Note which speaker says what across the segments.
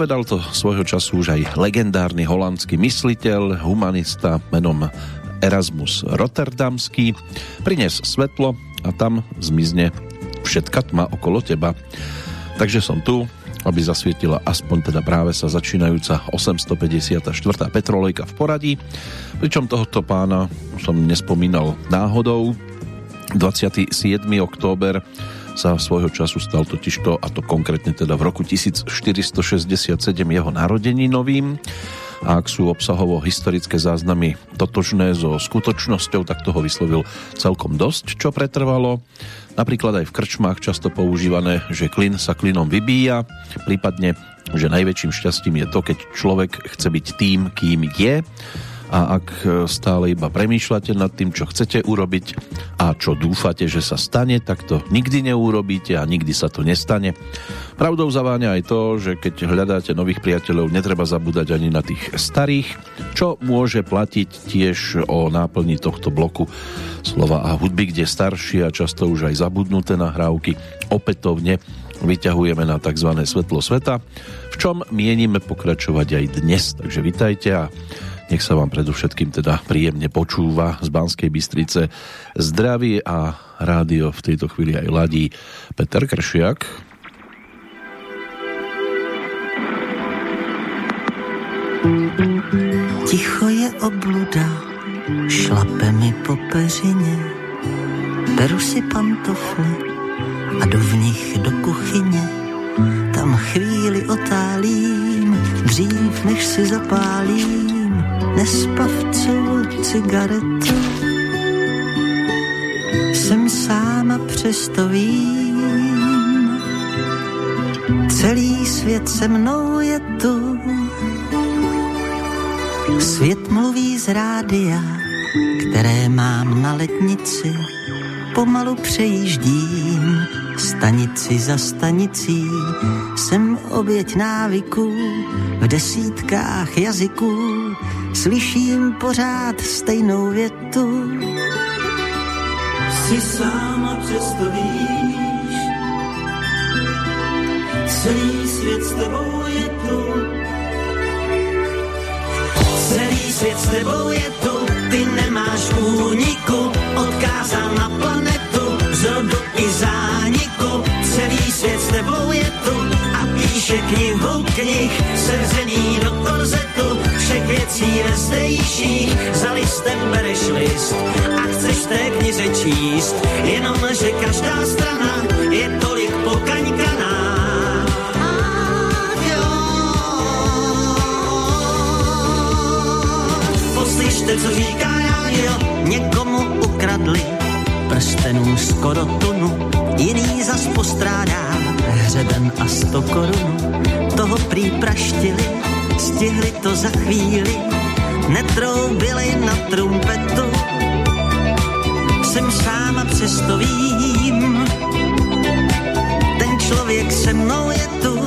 Speaker 1: Povedal to svojho času už aj legendárny holandský mysliteľ, humanista menom Erasmus Rotterdamský. Prines svetlo a tam zmizne všetka tma okolo teba. Takže som tu, aby zasvietila aspoň teda práve sa začínajúca 854. petrolejka v poradí. Pričom tohoto pána som nespomínal náhodou. 27. október sa svojho času stal totižto, a to konkrétne teda v roku 1467 jeho novým. A ak sú obsahovo historické záznamy totožné so skutočnosťou, tak toho vyslovil celkom dosť, čo pretrvalo. Napríklad aj v krčmách často používané, že klin sa klinom vybíja, prípadne, že najväčším šťastím je to, keď človek chce byť tým, kým je a ak stále iba premýšľate nad tým, čo chcete urobiť a čo dúfate, že sa stane, tak to nikdy neurobíte a nikdy sa to nestane. Pravdou zaváňa aj to, že keď hľadáte nových priateľov, netreba zabúdať ani na tých starých, čo môže platiť tiež o náplni tohto bloku slova a hudby, kde staršie a často už aj zabudnuté nahrávky opätovne vyťahujeme na tzv. svetlo sveta, v čom mienime pokračovať aj dnes. Takže vitajte a nech sa vám predovšetkým teda príjemne počúva z Banskej Bystrice. Zdraví a rádio v tejto chvíli aj ladí Peter Kršiak.
Speaker 2: Ticho je obluda, šlape mi po peřině, beru si pantofly a jdu v nich do kuchyně. Tam chvíli otálím, dřív než si zapálím nespavcu cigaretu. Jsem sám přesto vím, celý svět se mnou je tu. Svět mluví z rádia, které mám na letnici, pomalu přejíždím stanici za stanicí. Jsem oběť návyků v desítkách jazyků, slyším pořád stejnou větu. Jsi sám a přesto víš, celý svět s tebou je tu. Celý svět s tebou je tu, ty nemáš úniku, odkázal na planetu, zrodu i zániku. Celý svět s tebou je tu a píše knihu knih, sevřený do korzetu, všech věcí nezdejších, za listem bereš list a chceš té knize číst, jenom že každá strana je tolik pokaňkaná. Poslyšte, co říká rádio, někomu ukradli prstenů skoro tunu, jiný zas postrádá hřeben a sto korun, toho prý praštili stihli to za chvíli, netroubili na trumpetu. Jsem sám a přesto vím, ten člověk se mnou je tu.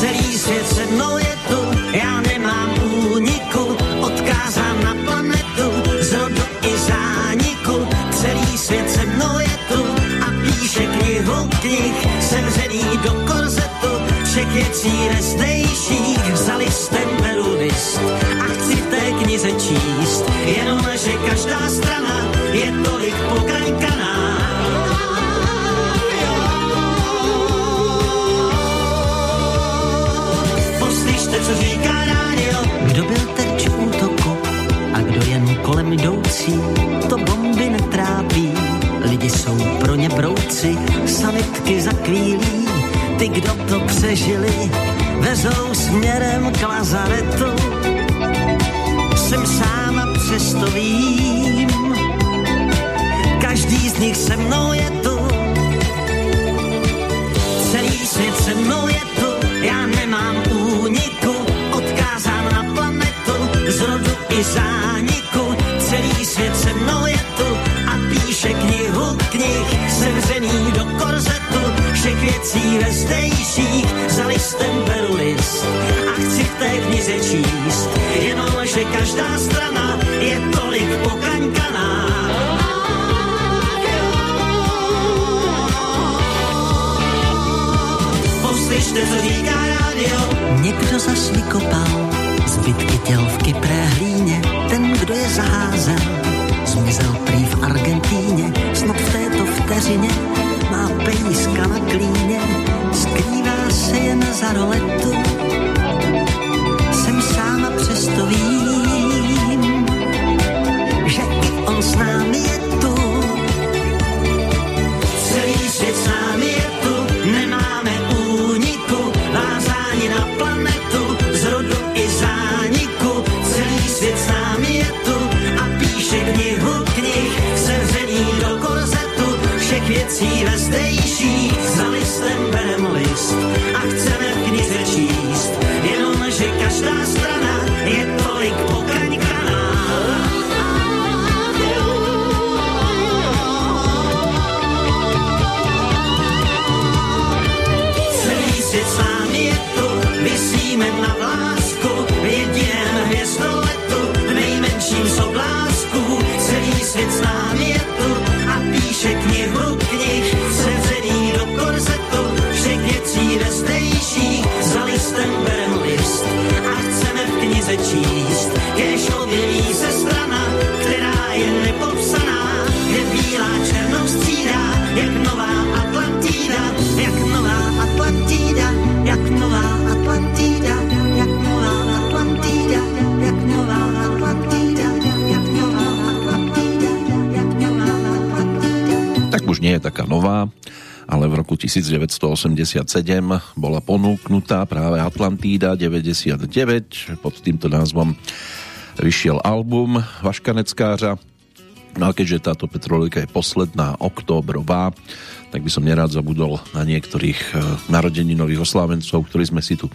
Speaker 2: Celý svět se mnou je knih, sevřený do korzetu, všech věcí nezdejších vzali jste beru list a chci v té knize číst, jenom že každá strana je tolik pokraňkaná. Poslyšte, co říká rádio. Kdo byl terč útoku a kdo jen kolem jdoucí, to bomby netrápí. Lidi jsou pro ně brouci, sanitky za chvílí ty, kdo to přežili, vezou směrem k lazaretu. Jsem sám a přesto vím, každý z nich se mnou je tu. Celý svět se mnou je tu, já nemám úniku, odkázán na planetu, zrodu i zániku. Věcí ve zdejších, za listem beru list a chci v té knize číst, jenom že každá strana je tolik pokaňkaná. Poslyšte, co vykopal zbytky těl v kypré hlíně. Ten, kdo je zaházel, zmizel prý v Argentíně. Snad v této vteřině má pejska na klíně, skrývá se jen za roletu. Jsem sám a přesto vím, že i on s námi je všech věcí ve zdejších,
Speaker 1: taká nová, ale v roku 1987 bola ponúknutá práve Atlantída 99. Pod týmto názvom vyšiel album Vaška Neckářa. No a keďže táto Petrolika je posledná októbrová, tak by som nerád zabudol na niektorých e, narodeninových oslávencov, ktorí sme si tu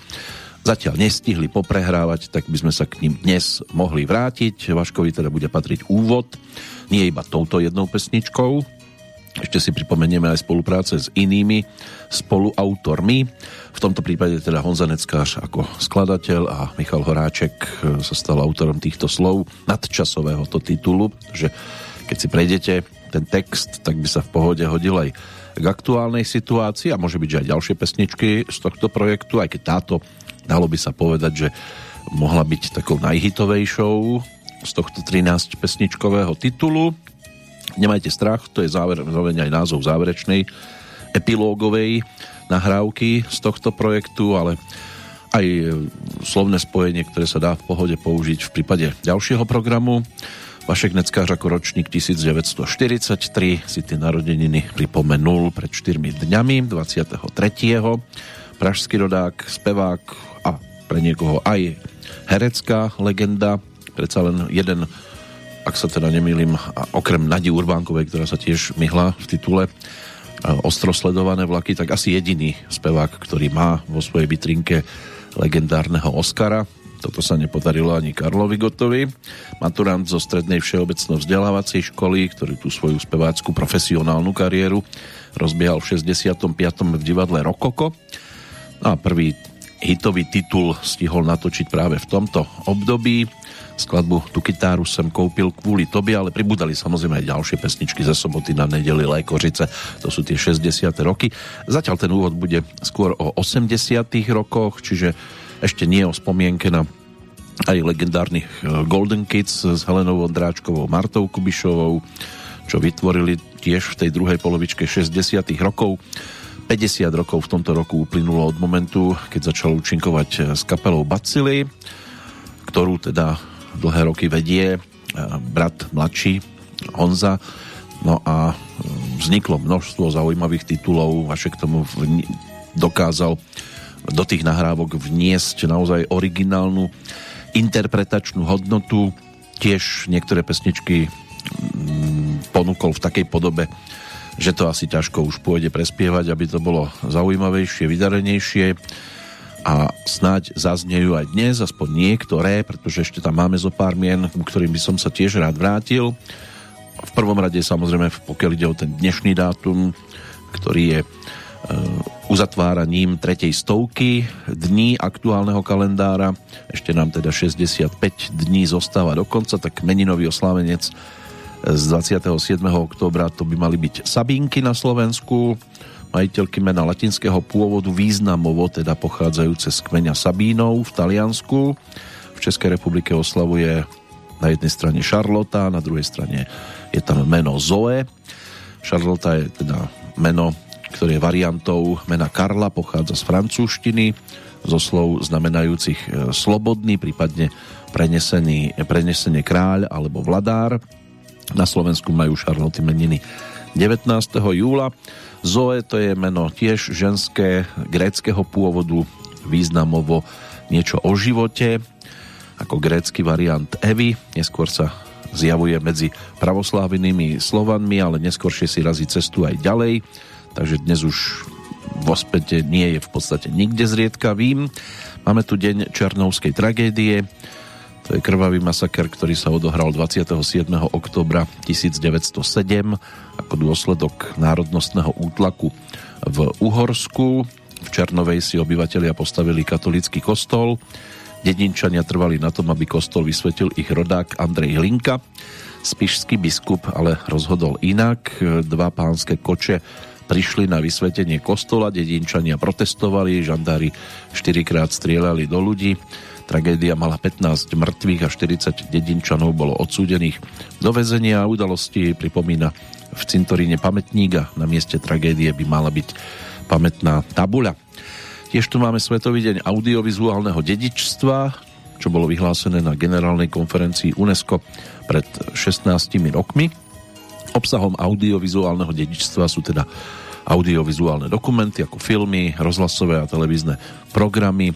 Speaker 1: zatiaľ nestihli poprehrávať, tak by sme sa k ním dnes mohli vrátiť. Vaškovi teda bude patriť úvod, nie iba touto jednou pesničkou, ešte si pripomenieme aj spolupráce s inými spoluautormi. V tomto prípade teda Honza Neckář ako skladateľ a Michal Horáček e, sa stal autorom týchto slov nadčasového to titulu, že keď si prejdete ten text, tak by sa v pohode hodil aj k aktuálnej situácii a môže byť, že aj ďalšie pesničky z tohto projektu, aj keď táto, dalo by sa povedať, že mohla byť takou najhitovejšou z tohto 13 pesničkového titulu. Nemajte strach, to je záver, aj názov záverečnej epilógovej nahrávky z tohto projektu, ale aj slovné spojenie, ktoré sa dá v pohode použiť v prípade ďalšieho programu. Vašek Neckář ako ročník 1943 si tie narodeniny pripomenul pred 4 dňami 23. Pražský rodák, spevák a pre niekoho aj herecká legenda. Predsa len jeden, ak sa teda nemýlim, okrem Nadi Urbánkovej, ktorá sa tiež myhla v titule ostro sledované vlaky, tak asi jediný spevák, ktorý má vo svojej vitrinke legendárneho Oscara toto sa nepodarilo ani Karlovi Gotovi. Maturant zo strednej všeobecno vzdelávacej školy, ktorý tú svoju spevácku profesionálnu kariéru rozbiehal v 65. v divadle Rokoko. No a prvý hitový titul stihol natočiť práve v tomto období. Skladbu Tu kytáru som koupil kvôli tobie, ale pribudali samozrejme aj ďalšie pesničky ze soboty na nedeli Lajkořice. To sú tie 60. roky. Zatiaľ ten úvod bude skôr o 80. rokoch, čiže ešte nie o spomienke na aj legendárnych e, Golden Kids s Helenou Ondráčkovou, Martou Kubišovou, čo vytvorili tiež v tej druhej polovičke 60 rokov. 50 rokov v tomto roku uplynulo od momentu, keď začal účinkovať e, s kapelou Bacily, ktorú teda dlhé roky vedie e, brat mladší Honza. No a vzniklo množstvo zaujímavých titulov, Vašek tomu dokázal do tých nahrávok vniesť naozaj originálnu interpretačnú hodnotu. Tiež niektoré pesničky ponúkol v takej podobe, že to asi ťažko už pôjde prespievať, aby to bolo zaujímavejšie, vydarenejšie a snáď zaznejú aj dnes, aspoň niektoré, pretože ešte tam máme zo pár mien, ku ktorým by som sa tiež rád vrátil. V prvom rade samozrejme, pokiaľ ide o ten dnešný dátum, ktorý je E, uzatváraním tretej stovky dní aktuálneho kalendára. Ešte nám teda 65 dní zostáva do konca, tak meninový oslávenec z 27. oktobra to by mali byť Sabínky na Slovensku, majiteľky mena latinského pôvodu významovo, teda pochádzajúce z kmeňa Sabínov v Taliansku. V Českej republike oslavuje na jednej strane Charlotta, na druhej strane je tam meno Zoe. Charlotta je teda meno, ktoré je variantou mena Karla, pochádza z francúzštiny, zo slov znamenajúcich e, slobodný, prípadne prenesený, prenesený kráľ alebo vladár. Na Slovensku majú Charlotte meniny 19. júla. Zoe to je meno tiež ženské, gréckého pôvodu, významovo niečo o živote, ako grécky variant Evy. Neskôr sa zjavuje medzi pravoslávenými Slovanmi, ale neskôršie si razí cestu aj ďalej. Takže dnes už vo späte nie je v podstate nikde zriedkavým. Máme tu deň Černovskej tragédie, to je krvavý masaker, ktorý sa odohral 27. oktobra 1907 ako dôsledok národnostného útlaku v Uhorsku. V Černovej si obyvatelia postavili katolický kostol. Dedinčania trvali na tom, aby kostol vysvetil ich rodák Andrej Hlinka. Spišský biskup ale rozhodol inak. Dva pánske koče prišli na vysvetenie kostola, dedinčania protestovali, žandári štyrikrát strieľali do ľudí Tragédia mala 15 mŕtvych a 40 dedinčanov bolo odsúdených do väzenia udalosti pripomína v cintoríne a na mieste tragédie by mala byť pamätná tabuľa. Tiež tu máme Svetový deň audiovizuálneho dedičstva, čo bolo vyhlásené na generálnej konferencii UNESCO pred 16 rokmi. Obsahom audiovizuálneho dedičstva sú teda audiovizuálne dokumenty ako filmy, rozhlasové a televízne programy,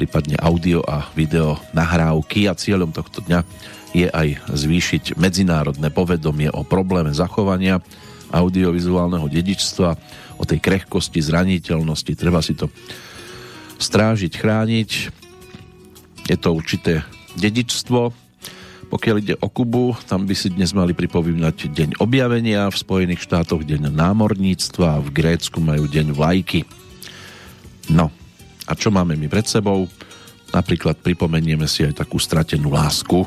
Speaker 1: prípadne audio a video nahrávky a cieľom tohto dňa je aj zvýšiť medzinárodné povedomie o probléme zachovania audiovizuálneho dedičstva, o tej krehkosti, zraniteľnosti. Treba si to strážiť, chrániť. Je to určité dedičstvo. Pokiaľ ide o Kubu, tam by si dnes mali pripomínať Deň objavenia, v Spojených štátoch Deň námorníctva, v Grécku majú Deň vlajky. No, a čo máme my pred sebou? Napríklad pripomenieme si aj takú stratenú lásku.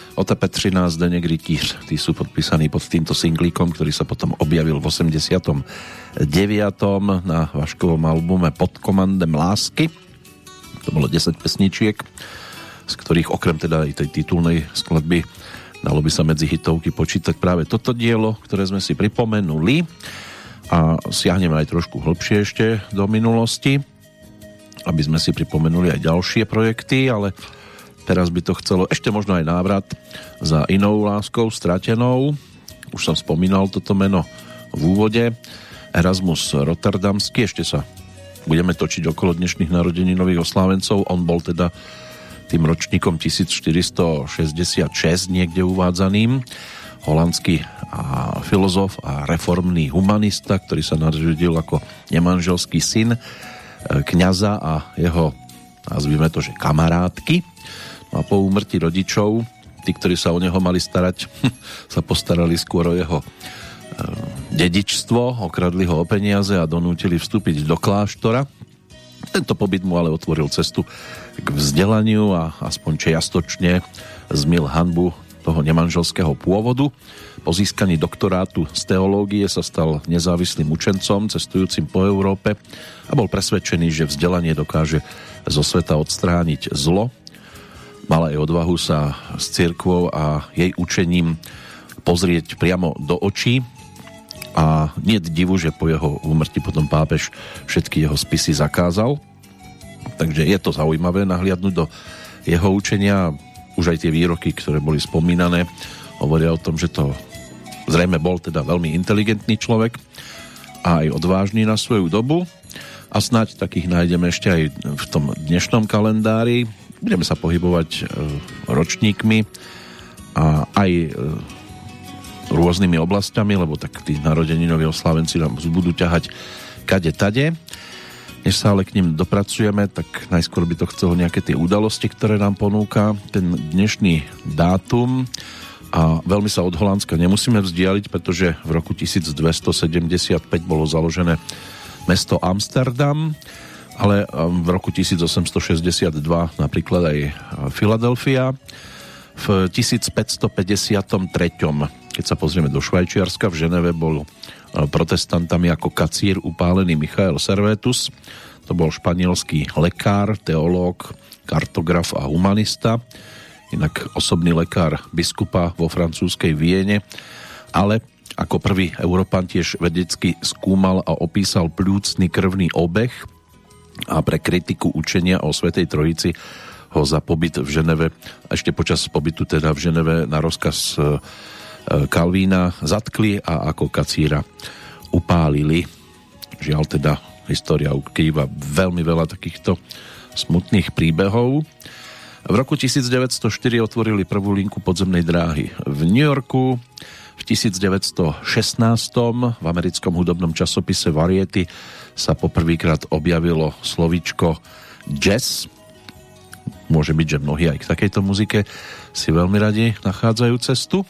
Speaker 1: OTP13 Denek Rytíř, tí sú podpísaní pod týmto singlíkom, ktorý sa potom objavil v 89. na Vaškovom albume Pod komandem lásky. To bolo 10 pesničiek, z ktorých okrem teda aj tej titulnej skladby dalo by sa medzi hitovky počítať práve toto dielo, ktoré sme si pripomenuli a siahneme aj trošku hlbšie ešte do minulosti aby sme si pripomenuli aj ďalšie projekty, ale teraz by to chcelo ešte možno aj návrat za inou láskou, stratenou. Už som spomínal toto meno v úvode. Erasmus Rotterdamský, ešte sa budeme točiť okolo dnešných narodení nových oslávencov. On bol teda tým ročníkom 1466 niekde uvádzaným. Holandský a filozof a reformný humanista, ktorý sa narodil ako nemanželský syn kňaza a jeho, nazvime to, že kamarátky. A po úmrti rodičov, tí, ktorí sa o neho mali starať, sa postarali skôr o jeho e, dedičstvo, okradli ho o peniaze a donútili vstúpiť do kláštora. Tento pobyt mu ale otvoril cestu k vzdelaniu a aspoň čiastočne zmil hanbu toho nemanželského pôvodu. Po získaní doktorátu z teológie sa stal nezávislým učencom, cestujúcim po Európe a bol presvedčený, že vzdelanie dokáže zo sveta odstrániť zlo. Mal aj odvahu sa s cirkvou a jej učením pozrieť priamo do očí a nie divu, že po jeho úmrti potom pápež všetky jeho spisy zakázal. Takže je to zaujímavé nahliadnúť do jeho učenia už aj tie výroky, ktoré boli spomínané, hovoria o tom, že to zrejme bol teda veľmi inteligentný človek a aj odvážny na svoju dobu a snáď takých nájdeme ešte aj v tom dnešnom kalendári. Budeme sa pohybovať e, ročníkmi a aj e, rôznymi oblastiami, lebo tak tí narodeninoví oslávenci nám budú ťahať kade tade. Než sa ale k ním dopracujeme, tak najskôr by to chcelo nejaké tie udalosti, ktoré nám ponúka ten dnešný dátum a veľmi sa od Holandska nemusíme vzdialiť, pretože v roku 1275 bolo založené mesto Amsterdam, ale v roku 1862 napríklad aj Filadelfia. V 1553 keď sa pozrieme do Švajčiarska, v Ženeve bol protestantami ako kacír upálený Michael Servetus. To bol španielský lekár, teológ, kartograf a humanista, inak osobný lekár biskupa vo francúzskej Viene, ale ako prvý Európan tiež vedecky skúmal a opísal plúcný krvný obeh a pre kritiku učenia o Svetej Trojici ho za pobyt v Ženeve, ešte počas pobytu teda v Ženeve na rozkaz Kalvína zatkli a ako kacíra upálili. Žiaľ teda história ukrýva veľmi veľa takýchto smutných príbehov. V roku 1904 otvorili prvú linku podzemnej dráhy v New Yorku. V 1916 v americkom hudobnom časopise Variety sa poprvýkrát objavilo slovíčko jazz. Môže byť, že mnohí aj k takejto muzike si veľmi radi nachádzajú cestu.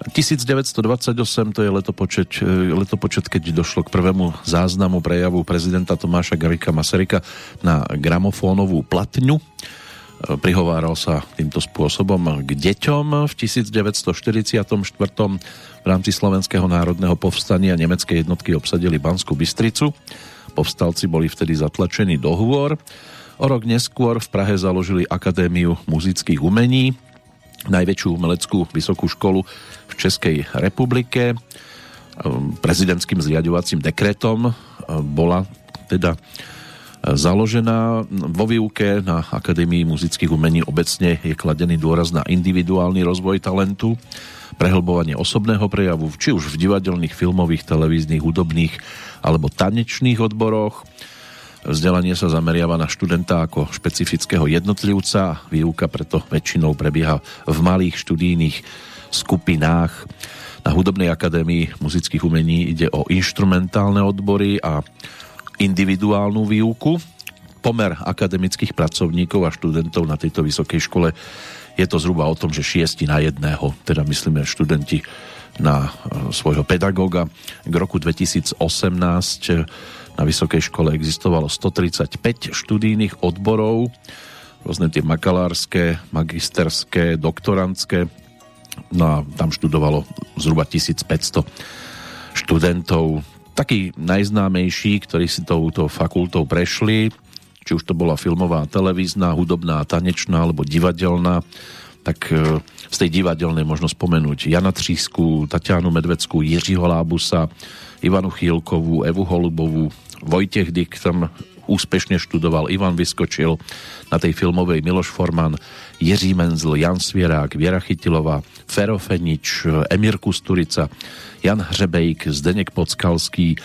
Speaker 1: 1928 to je letopočet, e, letopočet, keď došlo k prvému záznamu prejavu prezidenta Tomáša Garika Masaryka na gramofónovú platňu. Prihováral sa týmto spôsobom k deťom. V 1944 v rámci Slovenského národného povstania nemecké jednotky obsadili Banskú Bystricu. Povstalci boli vtedy zatlačení do hôr. O rok neskôr v Prahe založili Akadémiu muzických umení, najväčšiu umeleckú vysokú školu v Českej republike. Prezidentským zriadovacím dekretom ehm, bola teda založená vo výuke na Akadémii muzických umení. Obecne je kladený dôraz na individuálny rozvoj talentu, prehlbovanie osobného prejavu, či už v divadelných, filmových, televíznych, hudobných alebo tanečných odboroch, Vzdelanie sa zameriava na študenta ako špecifického jednotlivca, výuka preto väčšinou prebieha v malých študijných skupinách. Na Hudobnej akadémii muzických umení ide o inštrumentálne odbory a individuálnu výuku. Pomer akademických pracovníkov a študentov na tejto vysokej škole je to zhruba o tom, že šiesti na jedného, teda myslíme študenti na e, svojho pedagóga. K roku 2018 e, na vysokej škole existovalo 135 študijných odborov, rôzne tie makalárske, magisterské, doktorantské. No a tam študovalo zhruba 1500 študentov. Takí najznámejší, ktorí si touto fakultou prešli, či už to bola filmová, televízna, hudobná, tanečná alebo divadelná, tak e, z tej divadelnej možno spomenúť Jana Třísku, Tatianu Medveckú, Jiřího Lábusa, Ivanu Chýlkovú, Evu Holubovú, Vojtech Dyk tam úspešne študoval, Ivan Vyskočil, na tej filmovej Miloš Forman, Jiří Menzl, Jan Svierák, Viera Chytilová, Fero Fenič, Emir Kusturica, Jan Hřebejk, Zdenek Podskalský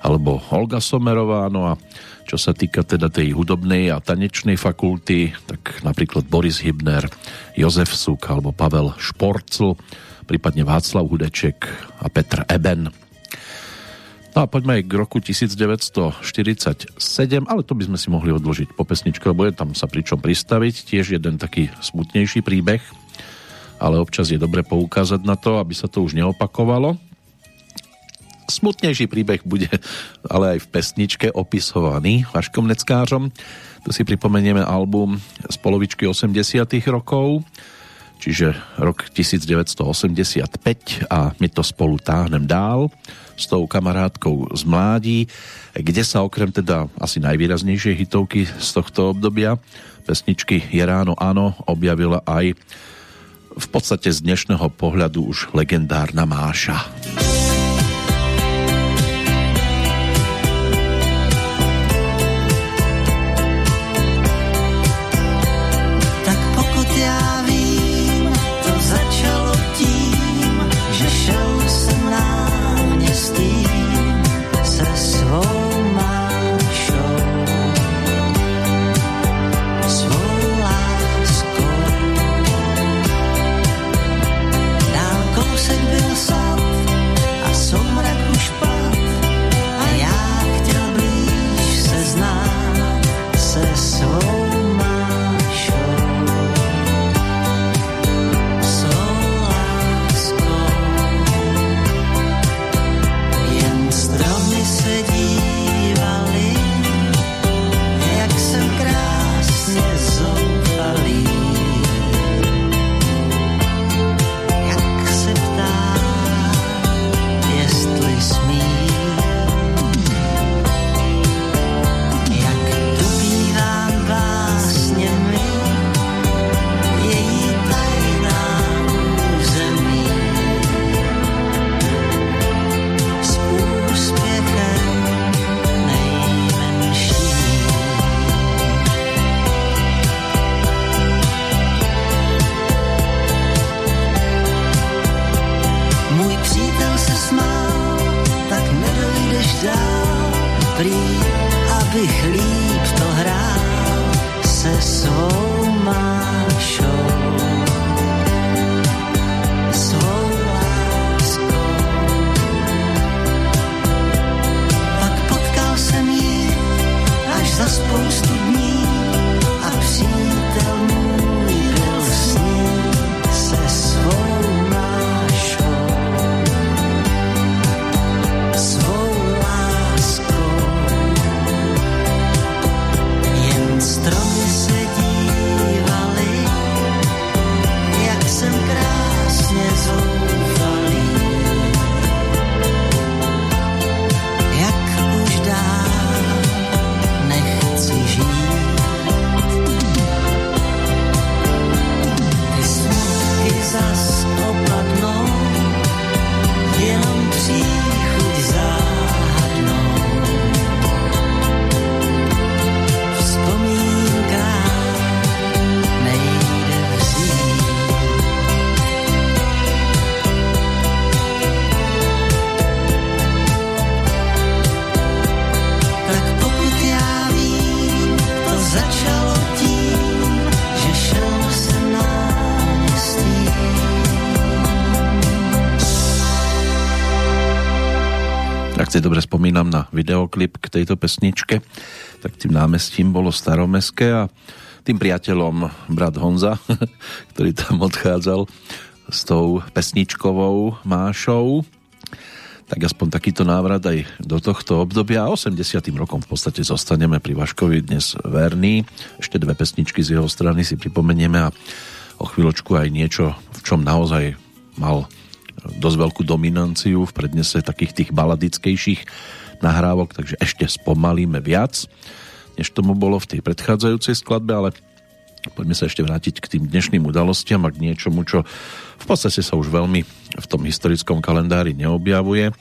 Speaker 1: alebo Olga Somerová, no a čo sa týka teda tej hudobnej a tanečnej fakulty, tak napríklad Boris Hybner, Jozef Suk alebo Pavel Šporcl, prípadne Václav Hudeček a Petr Eben. No a poďme aj k roku 1947, ale to by sme si mohli odložiť po pesničke, lebo je tam sa pričom pristaviť. Tiež jeden taký smutnejší príbeh, ale občas je dobre poukázať na to, aby sa to už neopakovalo. Smutnejší príbeh bude ale aj v pesničke opisovaný Vaškom Neckářom. Tu si pripomenieme album z polovičky 80 rokov, čiže rok 1985 a my to spolu táhnem dál s tou kamarátkou z mládí, kde sa okrem teda asi najvýraznejšie hitovky z tohto obdobia pesničky Je ráno áno objavila aj v podstate z dnešného pohľadu už legendárna Máša. Ak k tejto pesničke, tak tým námestím bolo Staromestské a tým priateľom brat Honza, ktorý tam odchádzal s tou pesničkovou mášou. Tak aspoň takýto návrat aj do tohto obdobia. A 80. rokom v podstate zostaneme pri Vaškovi dnes verný. Ešte dve pesničky z jeho strany si pripomenieme a o chvíľočku aj niečo, v čom naozaj mal dosť veľkú dominanciu v prednese takých tých baladickejších nahrávok, takže ešte spomalíme viac, než tomu bolo v tej predchádzajúcej skladbe, ale poďme sa ešte vrátiť k tým dnešným udalostiam a k niečomu, čo v podstate sa už veľmi v tom historickom kalendári neobjavuje.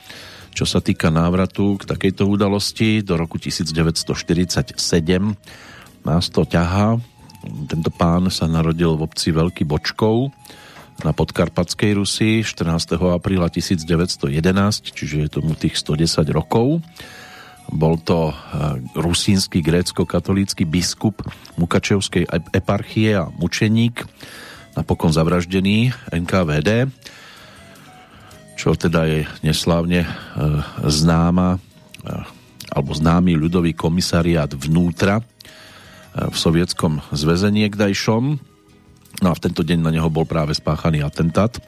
Speaker 1: Čo sa týka návratu k takejto udalosti do roku 1947 nás to ťahá. Tento pán sa narodil v obci Veľký Bočkov, na podkarpatskej Rusi 14. apríla 1911, čiže je tomu tých 110 rokov. Bol to eh, rusínsky grécko-katolícky biskup Mukačevskej eparchie a mučeník, napokon zavraždený NKVD, čo teda je neslávne eh, známa eh, alebo známy ľudový komisariát vnútra v sovietskom zväze niekdajšom, No a v tento deň na neho bol práve spáchaný atentát.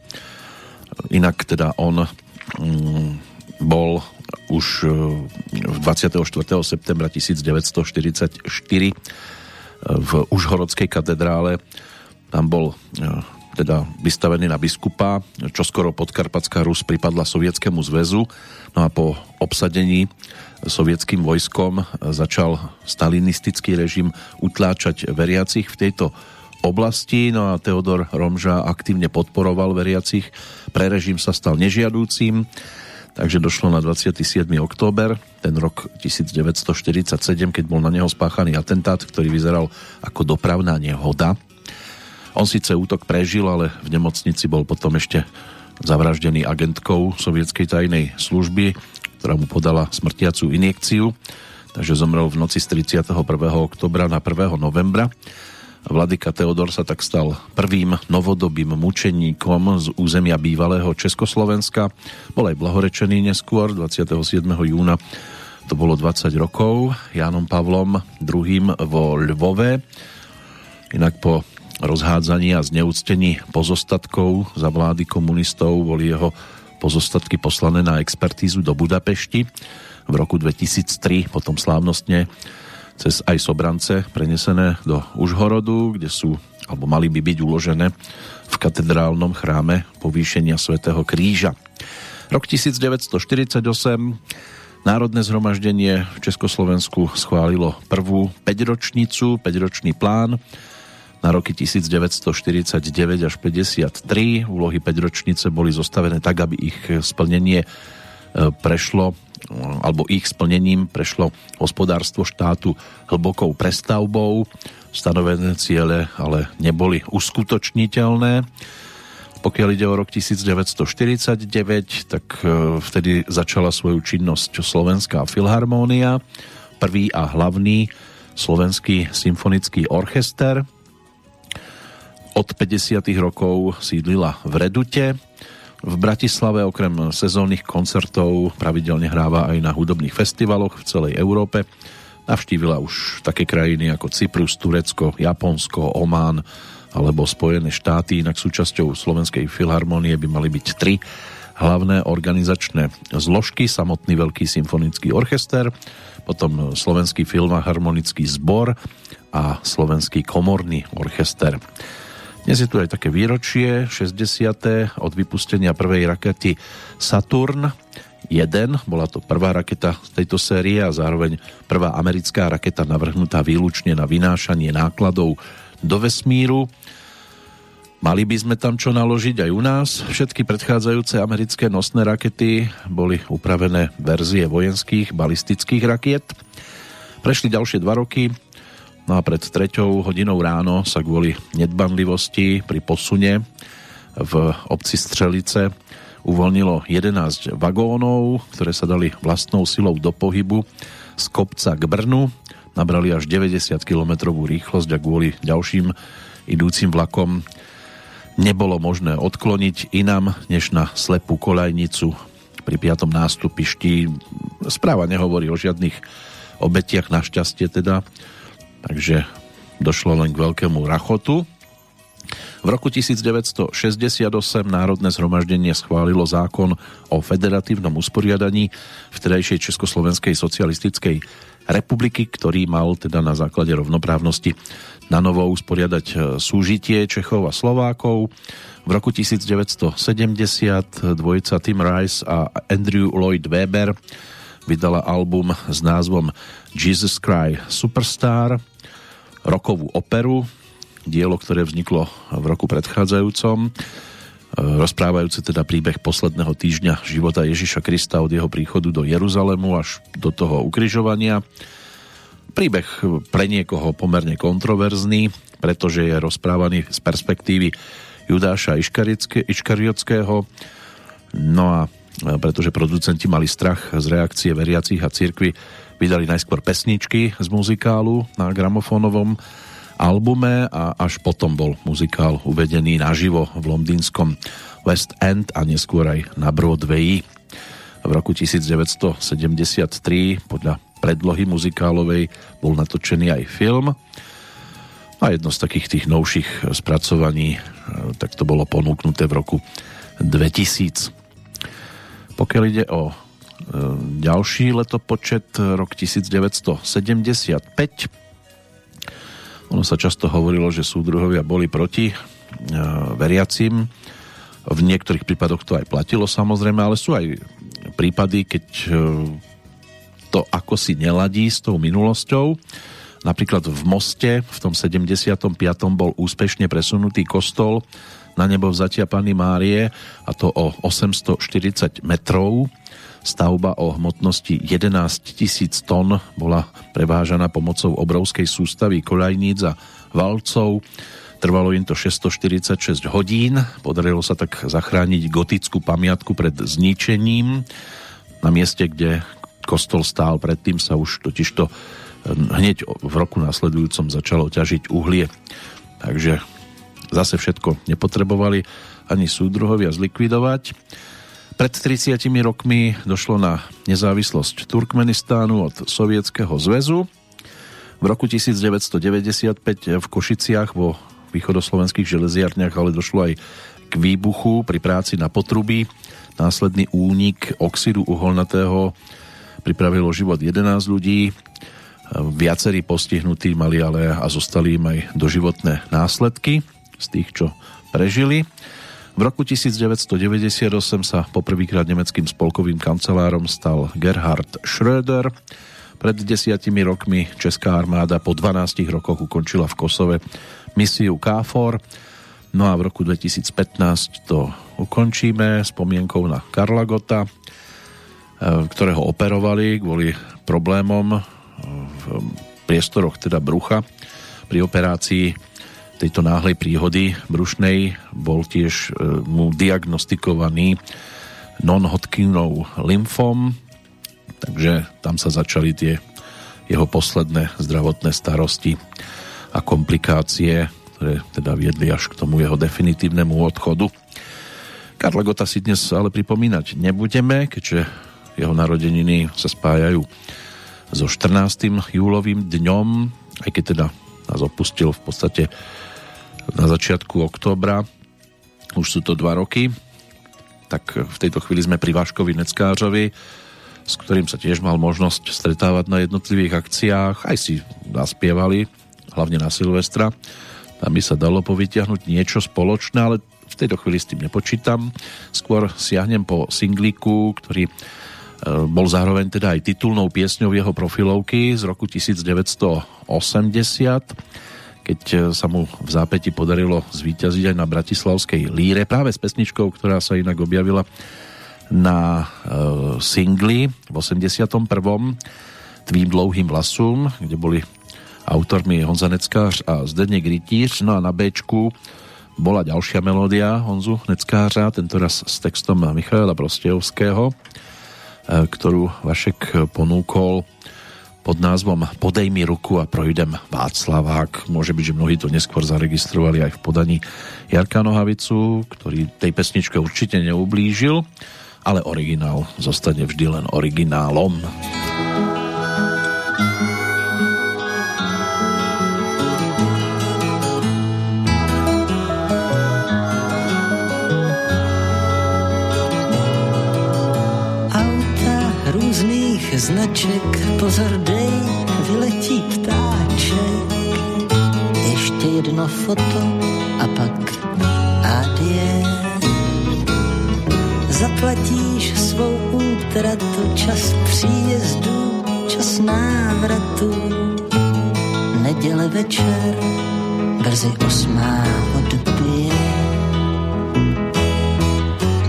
Speaker 1: Inak teda on mm, bol už 24. E, septembra 1944 e, v Užhorodskej katedrále. Tam bol e, teda vystavený na biskupa, čo skoro podkarpatská Rus pripadla Sovietskému zväzu. No a po obsadení sovietským vojskom začal stalinistický režim utláčať veriacich v tejto oblasti, no a Teodor Romža aktívne podporoval veriacich. Pre režim sa stal nežiadúcim, takže došlo na 27. október, ten rok 1947, keď bol na neho spáchaný atentát, ktorý vyzeral ako dopravná nehoda. On síce útok prežil, ale v nemocnici bol potom ešte zavraždený agentkou sovietskej tajnej služby, ktorá mu podala smrtiacu injekciu, takže zomrel v noci z 31. oktobra na 1. novembra. Vladyka Teodor sa tak stal prvým novodobým mučeníkom z územia bývalého Československa. Bol aj blahorečený neskôr 27. júna to bolo 20 rokov Jánom Pavlom II. vo Lvove. Inak po rozhádzaní a zneúctení pozostatkov za vlády komunistov boli jeho pozostatky poslané na expertízu do Budapešti v roku 2003, potom slávnostne cez aj Sobrance prenesené do Užhorodu, kde sú, alebo mali by byť uložené v katedrálnom chráme povýšenia svätého Kríža. Rok 1948 Národné zhromaždenie v Československu schválilo prvú 5-ročnicu, 5-ročný plán na roky 1949 až 53. Úlohy 5-ročnice boli zostavené tak, aby ich splnenie e, prešlo alebo ich splnením prešlo hospodárstvo štátu hlbokou prestavbou. Stanovené ciele ale neboli uskutočniteľné. Pokiaľ ide o rok 1949, tak e, vtedy začala svoju činnosť Slovenská filharmónia, prvý a hlavný slovenský symfonický orchester. Od 50. rokov sídlila v Redute, v Bratislave okrem sezónnych koncertov pravidelne hráva aj na hudobných festivaloch v celej Európe. Navštívila už také krajiny ako Cyprus, Turecko, Japonsko, Omán alebo Spojené štáty. Inak súčasťou Slovenskej filharmonie by mali byť tri hlavné organizačné zložky, samotný Veľký symfonický orchester, potom Slovenský filharmonický zbor a Slovenský komorný orchester. Dnes je tu aj také výročie, 60. od vypustenia prvej rakety Saturn 1. Bola to prvá raketa z tejto série a zároveň prvá americká raketa navrhnutá výlučne na vynášanie nákladov do vesmíru. Mali by sme tam čo naložiť aj u nás. Všetky predchádzajúce americké nosné rakety boli upravené verzie vojenských balistických rakiet. Prešli ďalšie dva roky, No a pred treťou hodinou ráno sa kvôli nedbanlivosti pri posune v obci Střelice uvoľnilo 11 vagónov, ktoré sa dali vlastnou silou do pohybu z kopca k Brnu. Nabrali až 90 km rýchlosť a kvôli ďalším idúcim vlakom nebolo možné odkloniť inam než na slepú kolajnicu pri piatom nástupišti Správa nehovorí o žiadnych obetiach, našťastie teda, takže došlo len k veľkému rachotu. V roku 1968 Národné zhromaždenie schválilo zákon o federatívnom usporiadaní vtedajšej Československej socialistickej republiky, ktorý mal teda na základe rovnoprávnosti na novo usporiadať e, súžitie Čechov a Slovákov. V roku 1970 dvojica Tim Rice a Andrew Lloyd Webber vydala album s názvom Jesus Cry Superstar, rokovú operu, dielo, ktoré vzniklo v roku predchádzajúcom, e, rozprávajúce teda príbeh posledného týždňa života Ježiša Krista od jeho príchodu do Jeruzalému až do toho ukrižovania Príbeh pre niekoho pomerne kontroverzný, pretože je rozprávaný z perspektívy Judáša Iškariotského. No a pretože producenti mali strach z reakcie veriacich a cirkvi, vydali najskôr pesničky z muzikálu na gramofónovom albume a až potom bol muzikál uvedený naživo v londýnskom West End a neskôr aj na Broadway. V roku 1973 podľa predlohy muzikálovej bol natočený aj film a jedno z takých tých novších spracovaní e, tak to bolo ponúknuté v roku 2000. Pokiaľ ide o ďalší letopočet, rok 1975, ono sa často hovorilo, že súdruhovia boli proti e, veriacim. V niektorých prípadoch to aj platilo samozrejme, ale sú aj prípady, keď to ako si neladí s tou minulosťou. Napríklad v Moste v tom 75. bol úspešne presunutý kostol na nebo vzatia Pany Márie a to o 840 metrov. Stavba o hmotnosti 11 tisíc tón bola prevážaná pomocou obrovskej sústavy koľajníc a valcov. Trvalo im to 646 hodín. Podarilo sa tak zachrániť gotickú pamiatku pred zničením na mieste, kde kostol stál, predtým sa už totižto eh, hneď v roku následujúcom začalo ťažiť uhlie. Takže zase všetko nepotrebovali ani súdruhovia zlikvidovať. Pred 30 rokmi došlo na nezávislosť Turkmenistánu od Sovietskeho zväzu. V roku 1995 v Košiciach vo východoslovenských železiarniach ale došlo aj k výbuchu pri práci na potrubí. Následný únik oxidu uholnatého pripravilo život 11 ľudí, viacerí postihnutí mali ale a zostali im aj doživotné následky z tých, čo prežili. V roku 1998 sa poprvýkrát nemeckým spolkovým kancelárom stal Gerhard Schröder. Pred desiatimi rokmi Česká armáda po 12 rokoch ukončila v Kosove misiu KFOR. No a v roku 2015 to ukončíme spomienkou na Karla Gota, Eh, ktorého operovali kvôli problémom v priestoroch teda brucha. Pri operácii tejto náhlej príhody brušnej bol tiež eh, mu diagnostikovaný non-Hodgkinov lymfom, takže tam sa začali tie jeho posledné zdravotné starosti a komplikácie, ktoré teda viedli až k tomu jeho definitívnemu odchodu. Karla Gota si dnes ale pripomínať nebudeme, keďže jeho narodeniny sa spájajú so 14. júlovým dňom, aj keď teda nás opustil v podstate na začiatku októbra, už sú to dva roky, tak v tejto chvíli sme pri Váškovi Neckářovi, s ktorým sa tiež mal možnosť stretávať na jednotlivých akciách, aj si zaspievali, hlavne na Silvestra. Tam by sa dalo povytiahnuť niečo spoločné, ale v tejto chvíli s tým nepočítam. Skôr siahnem po singlíku, ktorý Eh, bol zároveň teda aj titulnou piesňou jeho profilovky z roku 1980, keď eh, sa mu v zápäti podarilo zvíťaziť aj na Bratislavskej líre, práve s pesničkou, ktorá sa inak objavila na uh, singli v 81. Tvým dlouhým vlasům, kde boli autormi Honza Neckář a Zdeněk Rytíř, no a na Bčku bola ďalšia melódia Honzu Neckářa, tentoraz s textom Michaela Prostejovského E, ktorú Vašek ponúkol pod názvom Podej mi ruku a projdem Václavák. Môže byť, že mnohí to neskôr zaregistrovali aj v podaní Jarka Nohavicu, ktorý tej pesničke určite neublížil ale originál zostane vždy len originálom.
Speaker 2: Značek, pozor dej, vyletí ptáček. Ještě jedno foto a pak adie. Zaplatíš svou útratu, čas příjezdu, čas návratu. Neděle večer, brzy osmá odbije.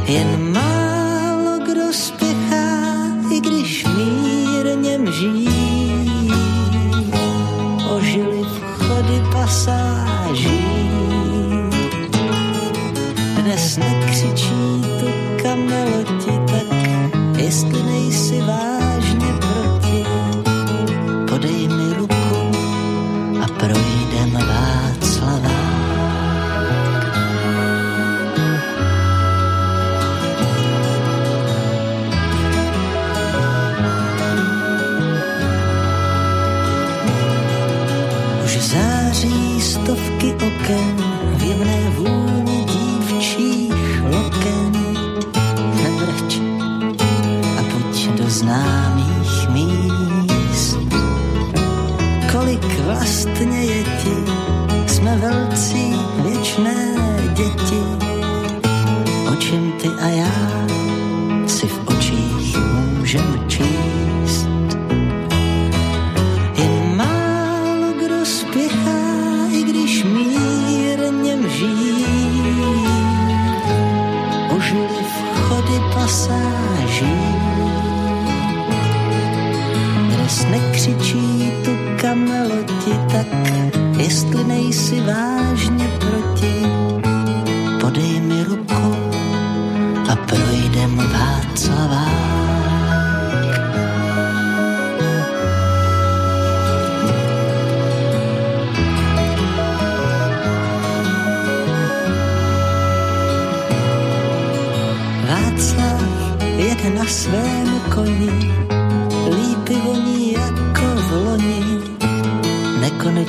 Speaker 2: Jen Ožili vchody pasáží. Stovky oken v jemné vůni dívčích loken. Nebrč a pojď do známých míst. Kolik vlastně je ti, jsme velcí věčné děti. O čem ty a já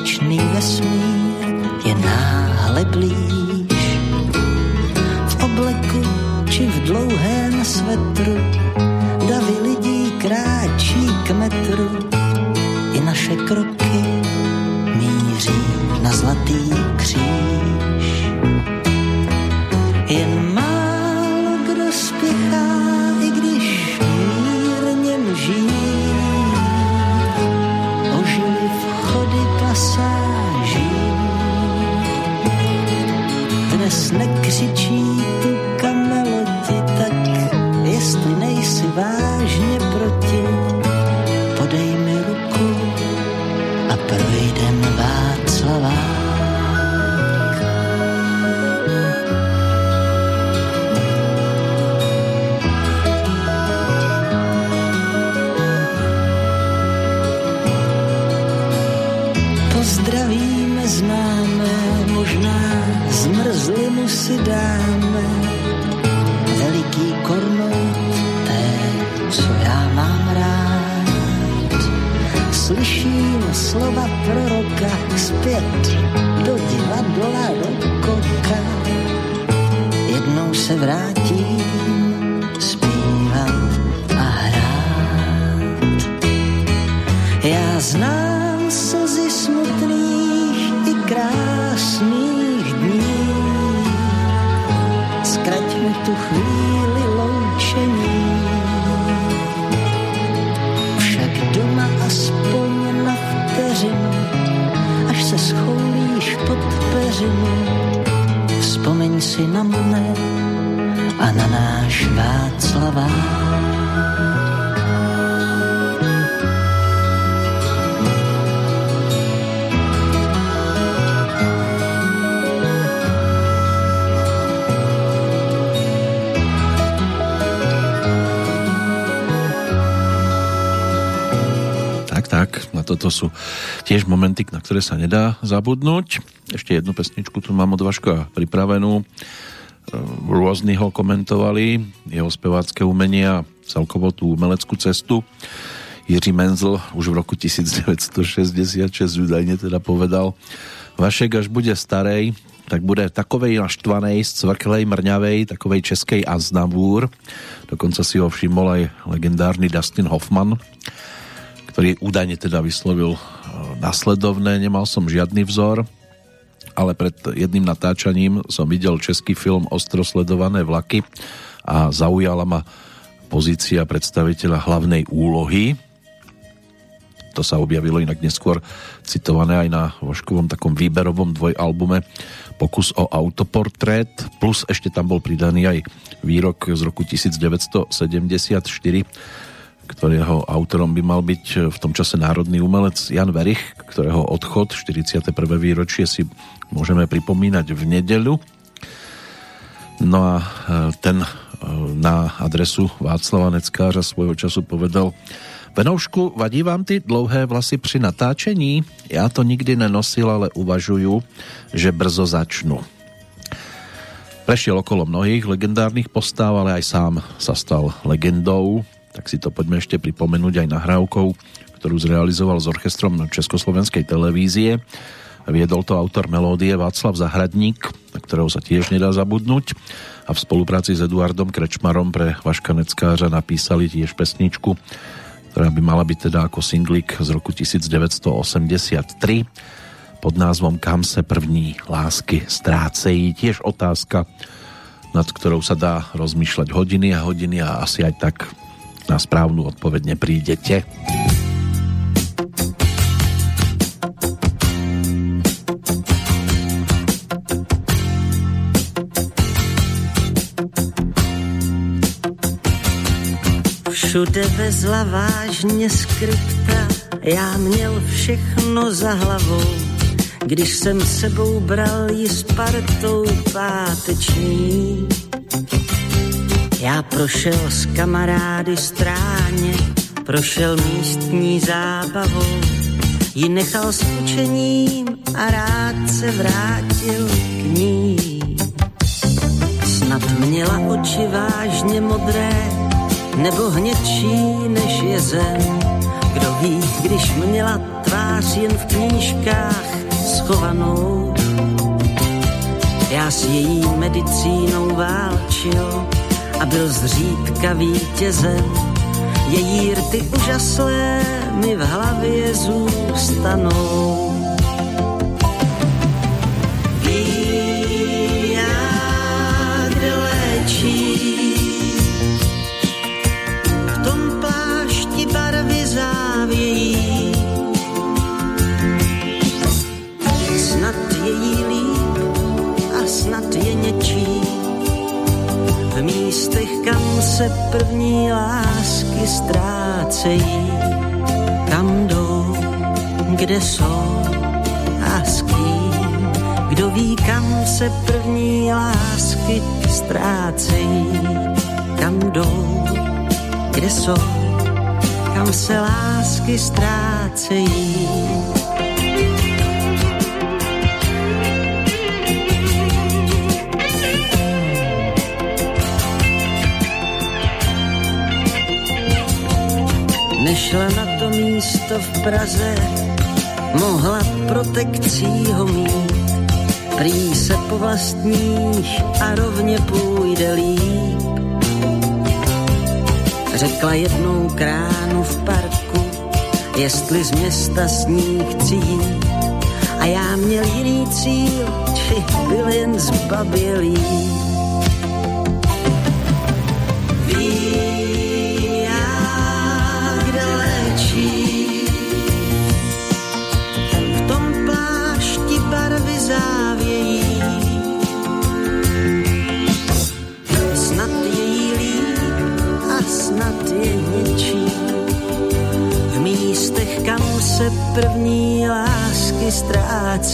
Speaker 2: Nekonečný vesmír je náhle blíž. Vážně proti, podej mi ruku a projdem Václavák. Pozdravíme známé, možná zmrzlinu si dáme. Slyším slova proroka zpět do divadla do koka. Jednou se vrátím zpívat na mne a na náš Václavák.
Speaker 1: Tak, tak, na toto sú tiež momenty, na ktoré sa nedá zabudnúť. Ešte jednu pesničku tu mám od Vaška pripravenú. rôzny ho komentovali, jeho spevácké umenie a celkovo tú umeleckú cestu. Jiří Menzel už v roku 1966 údajne teda povedal Vašek, až bude starej, tak bude takovej naštvanej, scvrklej, mrňavej, takovej českej Aznavúr. Dokonca si ho všimol aj legendárny Dustin Hoffman, ktorý údajne teda vyslovil e, nasledovné, nemal som žiadny vzor, ale pred jedným natáčaním som videl český film Ostro sledované vlaky a zaujala ma pozícia predstaviteľa hlavnej úlohy. To sa objavilo inak neskôr citované aj na Voškovom takom výberovom dvojalbume Pokus o autoportrét, plus ešte tam bol pridaný aj výrok z roku 1974, ktorého autorom by mal byť v tom čase národný umelec Jan Verich, ktorého odchod 41. výročie si môžeme pripomínať v nedeľu. No a e, ten na adresu Václava Neckářa svojho času povedal Venoušku, vadí vám ty dlouhé vlasy při natáčení? Já to nikdy nenosil, ale uvažuju, že brzo začnu. Prešiel okolo mnohých legendárnych postáv, ale aj sám sa stal legendou, tak si to poďme ešte pripomenúť aj nahrávkou, ktorú zrealizoval s orchestrom Československej televízie. Viedol to autor melódie Václav Zahradník, na ktorého sa tiež nedá zabudnúť a v spolupráci s Eduardom Krečmarom pre Vaška Neckářa napísali tiež pesničku, ktorá by mala byť teda ako singlik z roku 1983 pod názvom Kam se první lásky strácejí. Tiež otázka, nad ktorou sa dá rozmýšľať hodiny a hodiny a asi aj tak na správnu odpoveď neprídete.
Speaker 2: Všude vezla vážně skripta, já měl všechno za hlavou. Když jsem sebou bral ji s partou páteční. Já prošel s kamarády stráně, prošel místní zábavou, ji nechal s učením a rád se vrátil k ní. Snad měla oči vážně modré, nebo hnědší než je zem. Kdo ví, když měla tvář jen v knížkách schovanou. Já s její medicínou válčil a byl zřídka vítězem. Její rty úžaslé mi v hlavě zůstanou. Se první lásky ztrácejí. Kam jdou, kde jsou a s kým. Kdo ví, kam se první lásky ztrácejí. Kam jdou, kde jsou kam se lásky ztrácejí. Nešla na to místo v Praze, mohla protekcí ho mít. Prý se po vlastních a rovně půjde líp Řekla jednou kránu v parku, jestli z města s ní chci jít. A já měl jiný cíl, či byl jen zbabělý.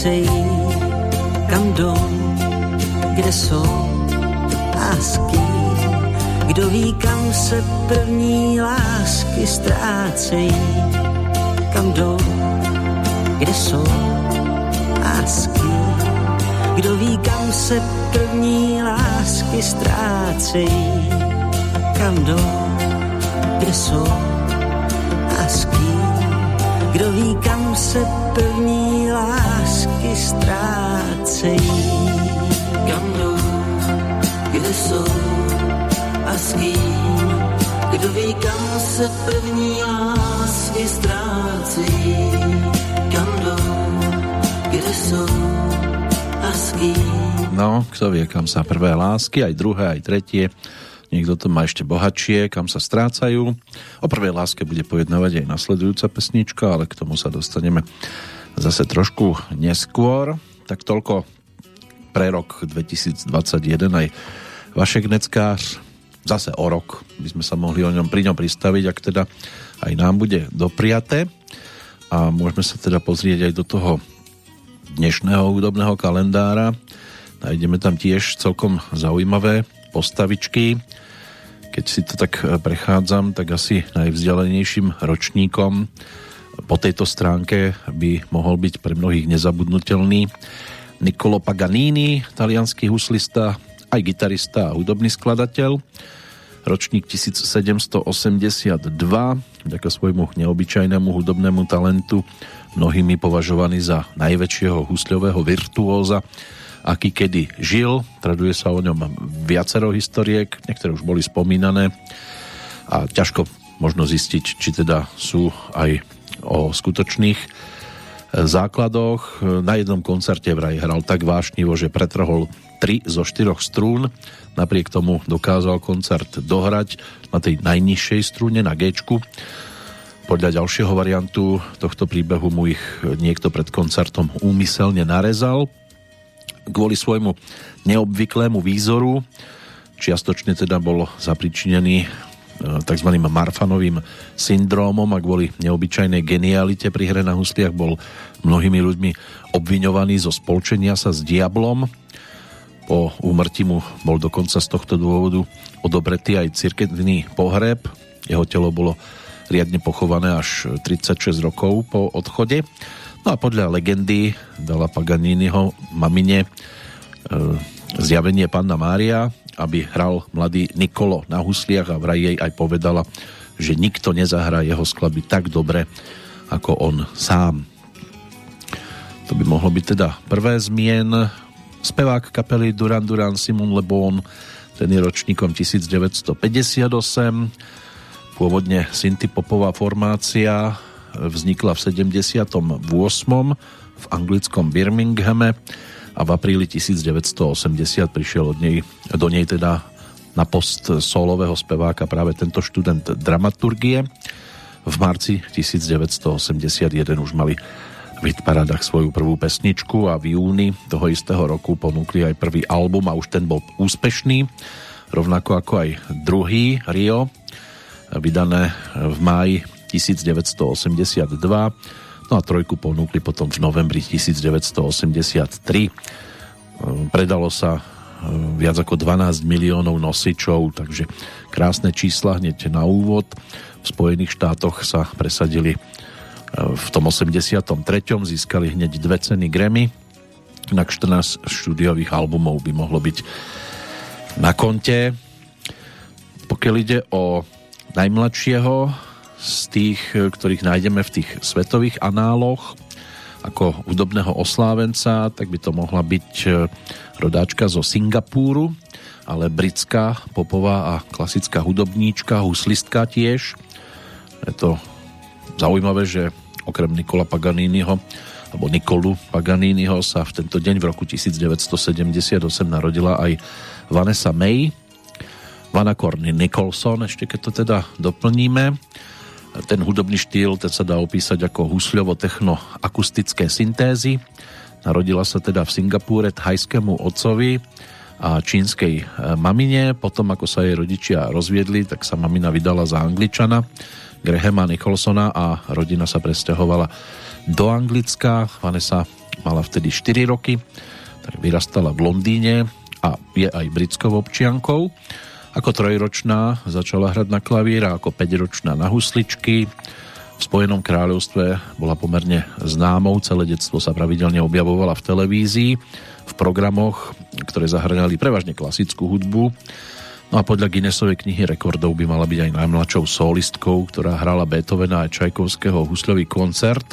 Speaker 2: Ztrácejí, kam jdou, kde jsou a s kým. Kdo ví, kam se první lásky ztrácejí, kam jdou, kde jsou a s kým. kdo ví, kam se první lásky ztrácejí, kam jdou, kde jsou a s kým. Kdo ví, kam se první lásky ztrácejí, kam jdou, kde jsou a s kým. Kdo ví, kam se první lásky ztrácejí, kam jdou, kde jsou a s kým.
Speaker 1: No, kto vie, kam sa prvé lásky, aj druhé, aj tretie. Niekto to má ešte bohatšie, kam sa strácajú. O prvej láske bude pojednávať aj nasledujúca pesnička, ale k tomu sa dostaneme zase trošku neskôr. Tak toľko pre rok 2021 aj Vašek Neckář zase o rok by sme sa mohli o ňom pri ňom pristaviť, ak teda aj nám bude dopriaté. A môžeme sa teda pozrieť aj do toho dnešného hudobného kalendára. Nájdeme tam tiež celkom zaujímavé postavičky. Keď si to tak prechádzam, tak asi najvzdialenejším ročníkom po tejto stránke by mohol byť pre mnohých nezabudnutelný Niccolo Paganini, talianský huslista, aj gitarista a hudobný skladateľ. Ročník 1782, vďaka svojmu neobyčajnému hudobnému talentu, mnohými považovaný za najväčšieho husľového virtuóza, aký kedy žil. Traduje sa o ňom viacero historiek, niektoré už boli spomínané a ťažko možno zistiť, či teda sú aj o skutočných základoch. Na jednom koncerte vraj hral tak vášnivo, že pretrhol 3 zo 4 strún. Napriek tomu dokázal koncert dohrať na tej najnižšej strúne, na G. Podľa ďalšieho variantu tohto príbehu mu ich niekto pred koncertom úmyselne narezal. Kvôli svojmu neobvyklému výzoru, čiastočne teda bol zapričinený e, tzv. Marfanovým syndrómom a kvôli neobyčajnej genialite pri hre na husliach bol mnohými ľuďmi obviňovaný zo spolčenia sa s diablom po úmrtí mu bol dokonca z tohto dôvodu odobretý aj cirkevný pohreb. Jeho telo bolo riadne pochované až 36 rokov po odchode. No a podľa legendy dala Paganiniho mamine e, zjavenie panna Mária, aby hral mladý Nikolo na husliach a vraj jej aj povedala, že nikto nezahrá jeho skladby tak dobre ako on sám. To by mohlo byť teda prvé zmien Spevák kapely Duran Duran Simon Le Bon, ten je ročníkom 1958. Pôvodne syntypopová formácia vznikla v 78. v anglickom Birminghame a v apríli 1980 prišiel od nej, do nej teda na post solového speváka práve tento študent dramaturgie. V marci 1981 už mali v hitparadách svoju prvú pesničku a v júni toho istého roku ponúkli aj prvý album a už ten bol úspešný, rovnako ako aj druhý Rio, vydané v máji 1982, no a trojku ponúkli potom v novembri 1983. Predalo sa e, viac ako 12 miliónov nosičov, takže krásne čísla hneď na úvod. V Spojených štátoch sa presadili v tom 83. získali hneď dve ceny Grammy, inak 14 štúdiových albumov by mohlo byť na konte. Pokiaľ ide o najmladšieho z tých, ktorých nájdeme v tých svetových análoch ako hudobného oslávenca, tak by to mohla byť e, rodáčka zo Singapúru, ale britská popová a klasická hudobníčka, huslistka tiež. Je to zaujímavé, že okrem Nikola Paganiniho alebo Nikolu Paganiniho sa v tento deň v roku 1978 narodila aj Vanessa May, Vanna Corny Nicholson, ešte keď to teda doplníme. Ten hudobný štýl, ten sa dá opísať ako husľovo-techno-akustické syntézy. Narodila sa teda v Singapúre thajskému otcovi a čínskej e, mamine. Potom, ako sa jej rodičia rozviedli, tak sa mamina vydala za Angličana Grahama Nicholsona a rodina sa presťahovala do Anglicka. Vanessa mala vtedy 4 roky, tak vyrastala v Londýne a je aj britskou občiankou. Ako trojročná začala hrať na klavír a ako 5-ročná na husličky. V Spojenom kráľovstve bola pomerne známou, celé detstvo sa pravidelne objavovala v televízii, v programoch, ktoré zahrňali prevažne klasickú hudbu. No a podľa Guinnessovej knihy rekordov by mala byť aj najmladšou solistkou, ktorá hrala Beethovena a Čajkovského husľový koncert.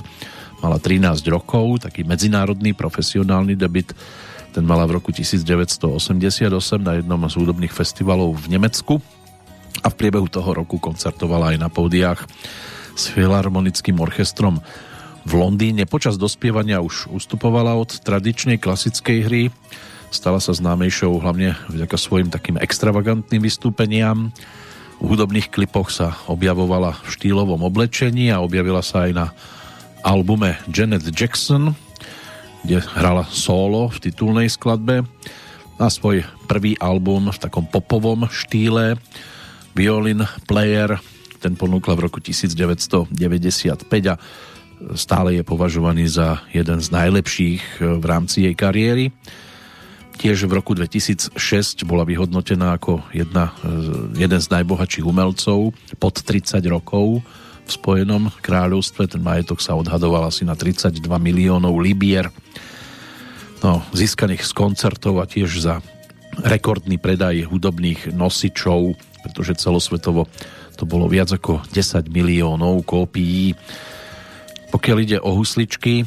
Speaker 1: Mala 13 rokov, taký medzinárodný profesionálny debit ten mala v roku 1988 na jednom z hudobných festivalov v Nemecku a v priebehu toho roku koncertovala aj na pódiách s filharmonickým orchestrom v Londýne. Počas dospievania už ustupovala od tradičnej klasickej hry. Stala sa známejšou hlavne vďaka svojim takým extravagantným vystúpeniam. V hudobných klipoch sa objavovala v štýlovom oblečení a objavila sa aj na albume Janet Jackson, kde hrala solo v titulnej skladbe na svoj prvý album v takom popovom štýle Violin Player ten ponúkla v roku 1995 a stále je považovaný za jeden z najlepších v rámci jej kariéry. Tiež v roku 2006 bola vyhodnotená ako jedna, jeden z najbohatších umelcov pod 30 rokov v Spojenom kráľovstve. Ten majetok sa odhadoval asi na 32 miliónov libier no, získaných z koncertov a tiež za rekordný predaj hudobných nosičov, pretože celosvetovo to bolo viac ako 10 miliónov kópií. Pokiaľ ide o husličky,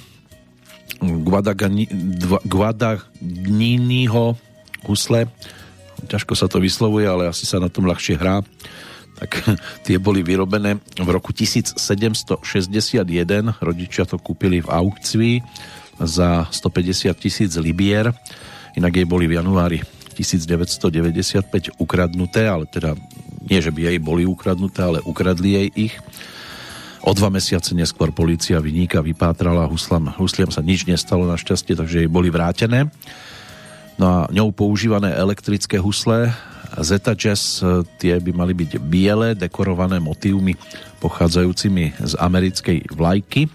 Speaker 1: Guadagniniho husle, ťažko sa to vyslovuje, ale asi sa na tom ľahšie hrá, tak tie boli vyrobené v roku 1761. Rodičia to kúpili v aukcii za 150 tisíc libier. Inak jej boli v januári 1995 ukradnuté, ale teda nie, že by jej boli ukradnuté, ale ukradli jej ich. O dva mesiace neskôr policia vyníka vypátrala, huslam, husliam sa nič nestalo našťastie, takže jej boli vrátené. No a ňou používané elektrické husle Zeta Jazz, e, tie by mali byť biele, dekorované motívmi pochádzajúcimi z americkej vlajky.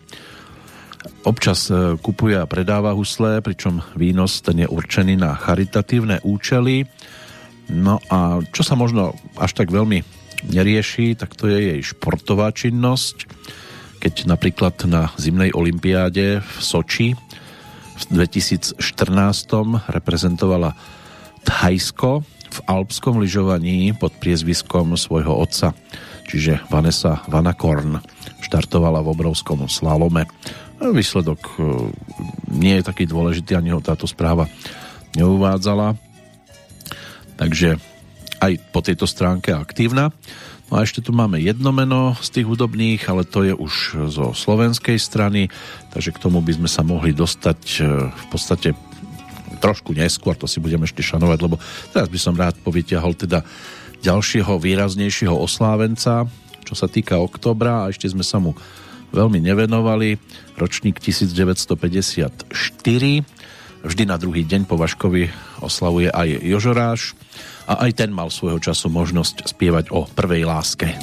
Speaker 1: Občas e, kupuje a predáva husle, pričom výnos ten je určený na charitatívne účely. No a čo sa možno až tak veľmi nerieši, tak to je jej športová činnosť. Keď napríklad na zimnej olympiáde v Soči v 2014 reprezentovala Thajsko v alpskom lyžovaní pod priezviskom svojho otca, čiže Vanessa Vanakorn. Štartovala v obrovskom slalome. Výsledok e, nie je taký dôležitý, ani ho táto správa neuvádzala. Takže aj po tejto stránke aktívna. No a ešte tu máme jedno meno z tých hudobných, ale to je už zo slovenskej strany, takže k tomu by sme sa mohli dostať e, v podstate trošku neskôr, to si budeme ešte šanovať, lebo teraz by som rád povyťahol teda ďalšieho výraznejšieho oslávenca, čo sa týka oktobra a ešte sme sa mu veľmi nevenovali. Ročník 1954. Vždy na druhý deň po Vaškovi oslavuje aj Jožoráš a aj ten mal svojho času možnosť spievať o prvej láske.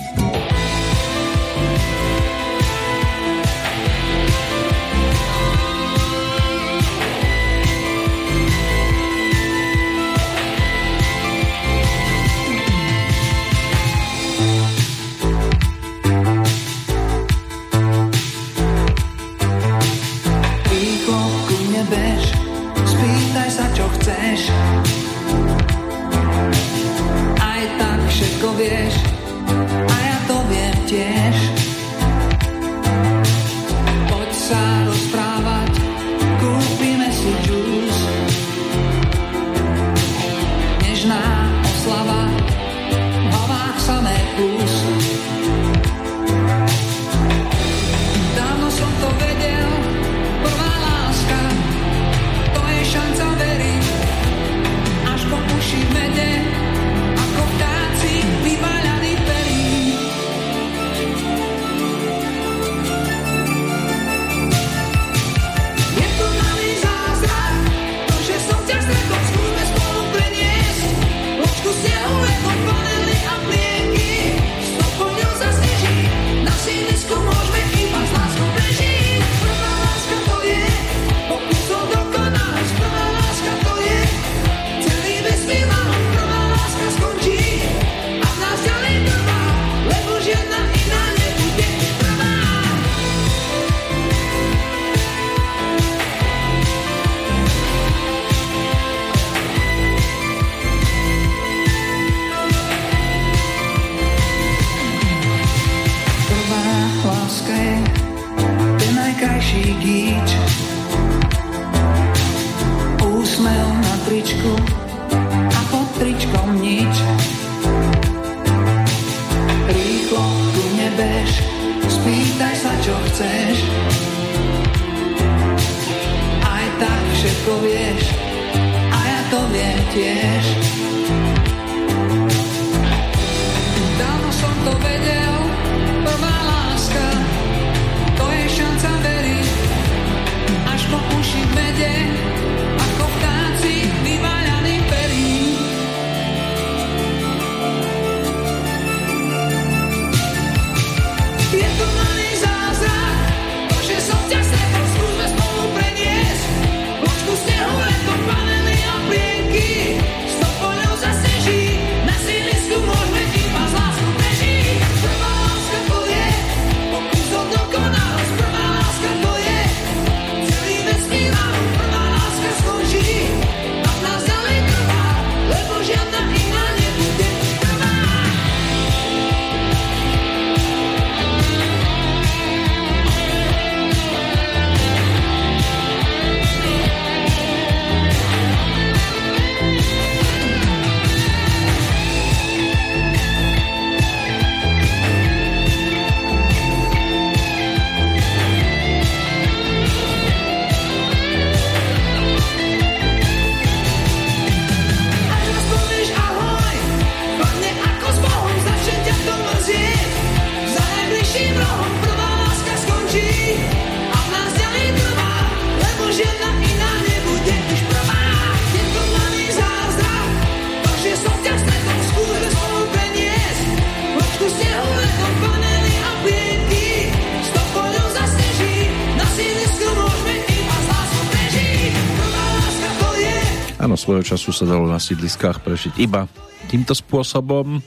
Speaker 3: Sa
Speaker 1: dalo na sídliskách prežiť iba týmto spôsobom.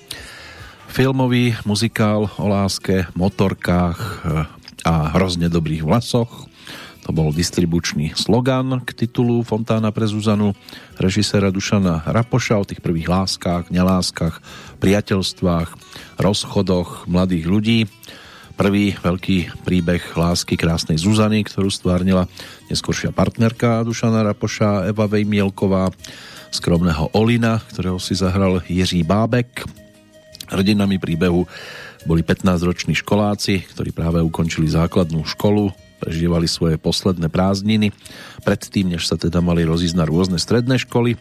Speaker 1: Filmový muzikál o láske, motorkách eh, a hrozne dobrých vlasoch. To bol distribučný slogan k titulu Fontána pre Zuzanu režiséra Dušana Rapoša o tých prvých láskach, neláskach, priateľstvách, rozchodoch mladých ľudí. Prvý veľký príbeh lásky krásnej Zuzany, ktorú stvárnila neskôršia partnerka Dušana Rapoša Eva Vejmielková, skromného Olina, ktorého si zahral Jiří Bábek. Hrdinami príbehu boli 15-roční školáci, ktorí práve ukončili základnú školu, prežívali svoje posledné prázdniny, predtým, než sa teda mali rozísť na rôzne stredné školy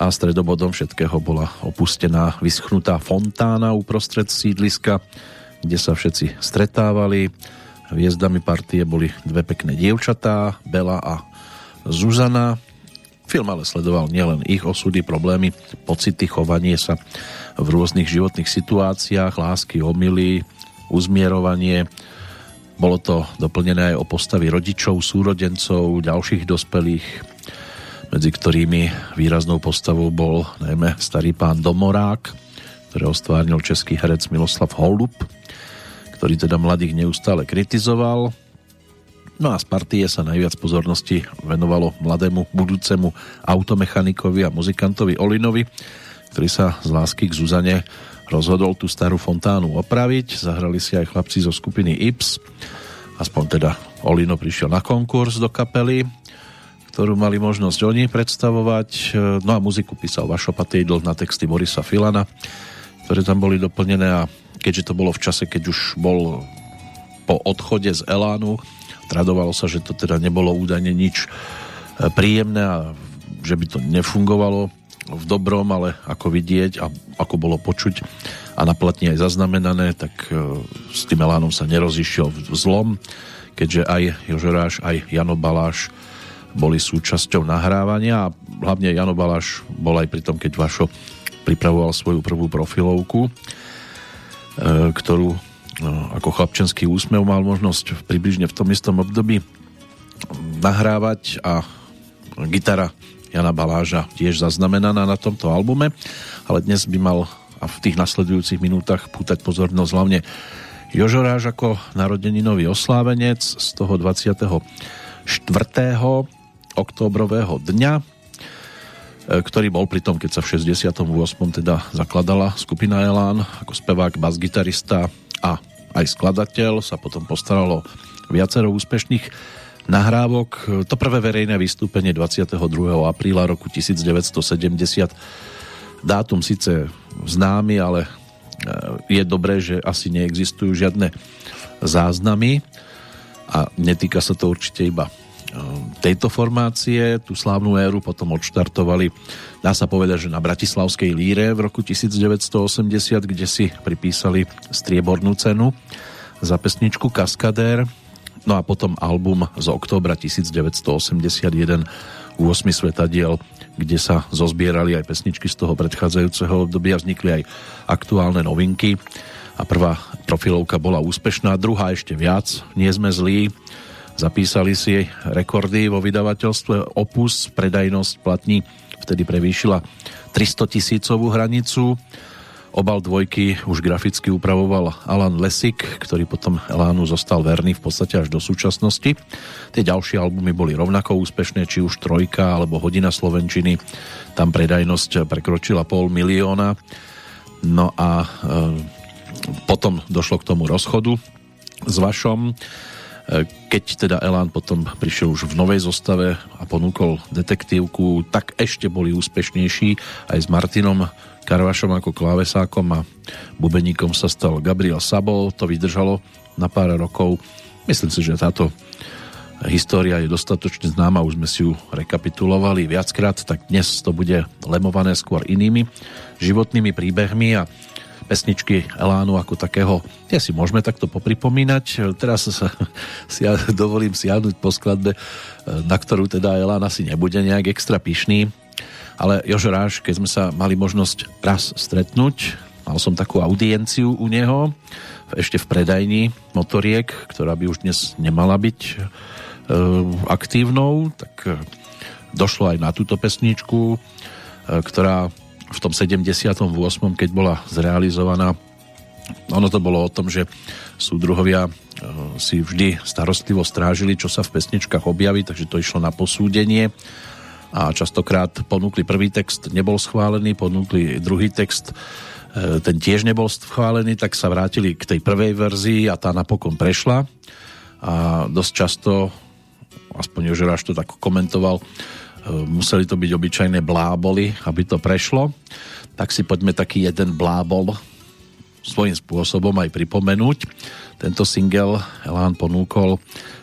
Speaker 1: a stredobodom všetkého bola opustená, vyschnutá fontána uprostred sídliska, kde sa všetci stretávali. Hviezdami partie boli dve pekné dievčatá, Bela a Zuzana. Film ale sledoval nielen ich osudy, problémy, pocity, chovanie sa v rôznych životných situáciách, lásky, omily, uzmierovanie. Bolo to doplnené aj o postavy rodičov, súrodencov, ďalších dospelých, medzi ktorými výraznou postavou bol najmä starý pán Domorák, ktorého stvárnil český herec Miloslav Holub, ktorý teda mladých neustále kritizoval. No a z partie sa najviac pozornosti venovalo mladému budúcemu automechanikovi a muzikantovi Olinovi, ktorý sa z lásky k Zuzane rozhodol tú starú fontánu opraviť. Zahrali si aj chlapci zo skupiny Ips. Aspoň teda Olino prišiel na konkurs do kapely, ktorú mali možnosť oni predstavovať. No a muziku písal Vašo Patejdl na texty Borisa Filana, ktoré tam boli doplnené a keďže to bolo v čase, keď už bol po odchode z Elánu, tradovalo sa, že to teda nebolo údajne nič e, príjemné a že by to nefungovalo v dobrom, ale ako vidieť a ako bolo počuť a na platni aj zaznamenané, tak e, s tým Elánom sa nerozišiel v zlom, keďže aj Jožoráš, aj Jano Baláš boli súčasťou nahrávania a hlavne Jano Baláš bol aj pri tom, keď Vašo pripravoval svoju prvú profilovku, e, ktorú ako chlapčenský úsmev mal možnosť približne v tom istom období nahrávať a gitara Jana Baláža tiež zaznamenaná na tomto albume, ale dnes by mal a v tých nasledujúcich minútach pútať pozornosť hlavne Jožoráž ako narodeninový oslávenec z toho 24. októbrového dňa, e, ktorý bol pri tom, keď sa v 68. teda zakladala skupina Elán ako spevák, basgitarista a aj skladateľ, sa potom postaralo viacero úspešných nahrávok. To prvé verejné vystúpenie 22. apríla roku 1970 dátum síce známy, ale e, je dobré, že asi neexistujú žiadne záznamy a netýka sa to určite iba tejto formácie. Tú slávnu éru potom odštartovali, dá sa povedať, že na Bratislavskej líre v roku 1980, kde si pripísali striebornú cenu za pesničku Kaskadér. No a potom album z októbra 1981 8 svetadiel, kde sa zozbierali aj pesničky z toho predchádzajúceho obdobia, vznikli aj aktuálne novinky a prvá profilovka bola úspešná, druhá ešte viac, nie sme zlí, Zapísali si rekordy vo vydavateľstve Opus, predajnosť platní vtedy prevýšila 300 tisícovú hranicu. Obal dvojky už graficky upravoval Alan Lesik, ktorý potom Elánu zostal verný v podstate až do súčasnosti. Tie ďalšie albumy boli rovnako úspešné, či už Trojka alebo Hodina Slovenčiny. Tam predajnosť prekročila pol milióna. No a e, potom došlo k tomu rozchodu s Vašom keď teda Elán potom prišiel už v novej zostave a ponúkol detektívku, tak ešte boli úspešnejší aj s Martinom Karvašom ako klávesákom a bubeníkom sa stal Gabriel Sabo. To vydržalo na pár rokov. Myslím si, že táto história je dostatočne známa, už sme si ju rekapitulovali viackrát, tak dnes to bude lemované skôr inými životnými príbehmi a pesničky Elánu ako takého, tie si môžeme takto popripomínať. Teraz sa, si ja dovolím siahnuť po skladbe, na ktorú teda Elán asi nebude nejak extra pyšný, ale Jožo Ráš, keď sme sa mali možnosť raz stretnúť, mal som takú audienciu u neho, ešte v predajni motoriek, ktorá by už dnes nemala byť e, aktívnou, tak e, došlo aj na túto pesničku, e, ktorá v tom 78. keď bola zrealizovaná ono to bolo o tom, že súdruhovia e, si vždy starostlivo strážili, čo sa v pesničkách objaví, takže to išlo na posúdenie a častokrát ponúkli prvý text, nebol schválený, ponúkli druhý text, e, ten tiež nebol schválený, tak sa vrátili k tej prvej verzii a tá napokon prešla a dosť často, aspoň Jožeráš to tak komentoval, museli to byť obyčajné bláboli, aby to prešlo. Tak si poďme taký jeden blábol svojím spôsobom aj pripomenúť. Tento single Elán ponúkol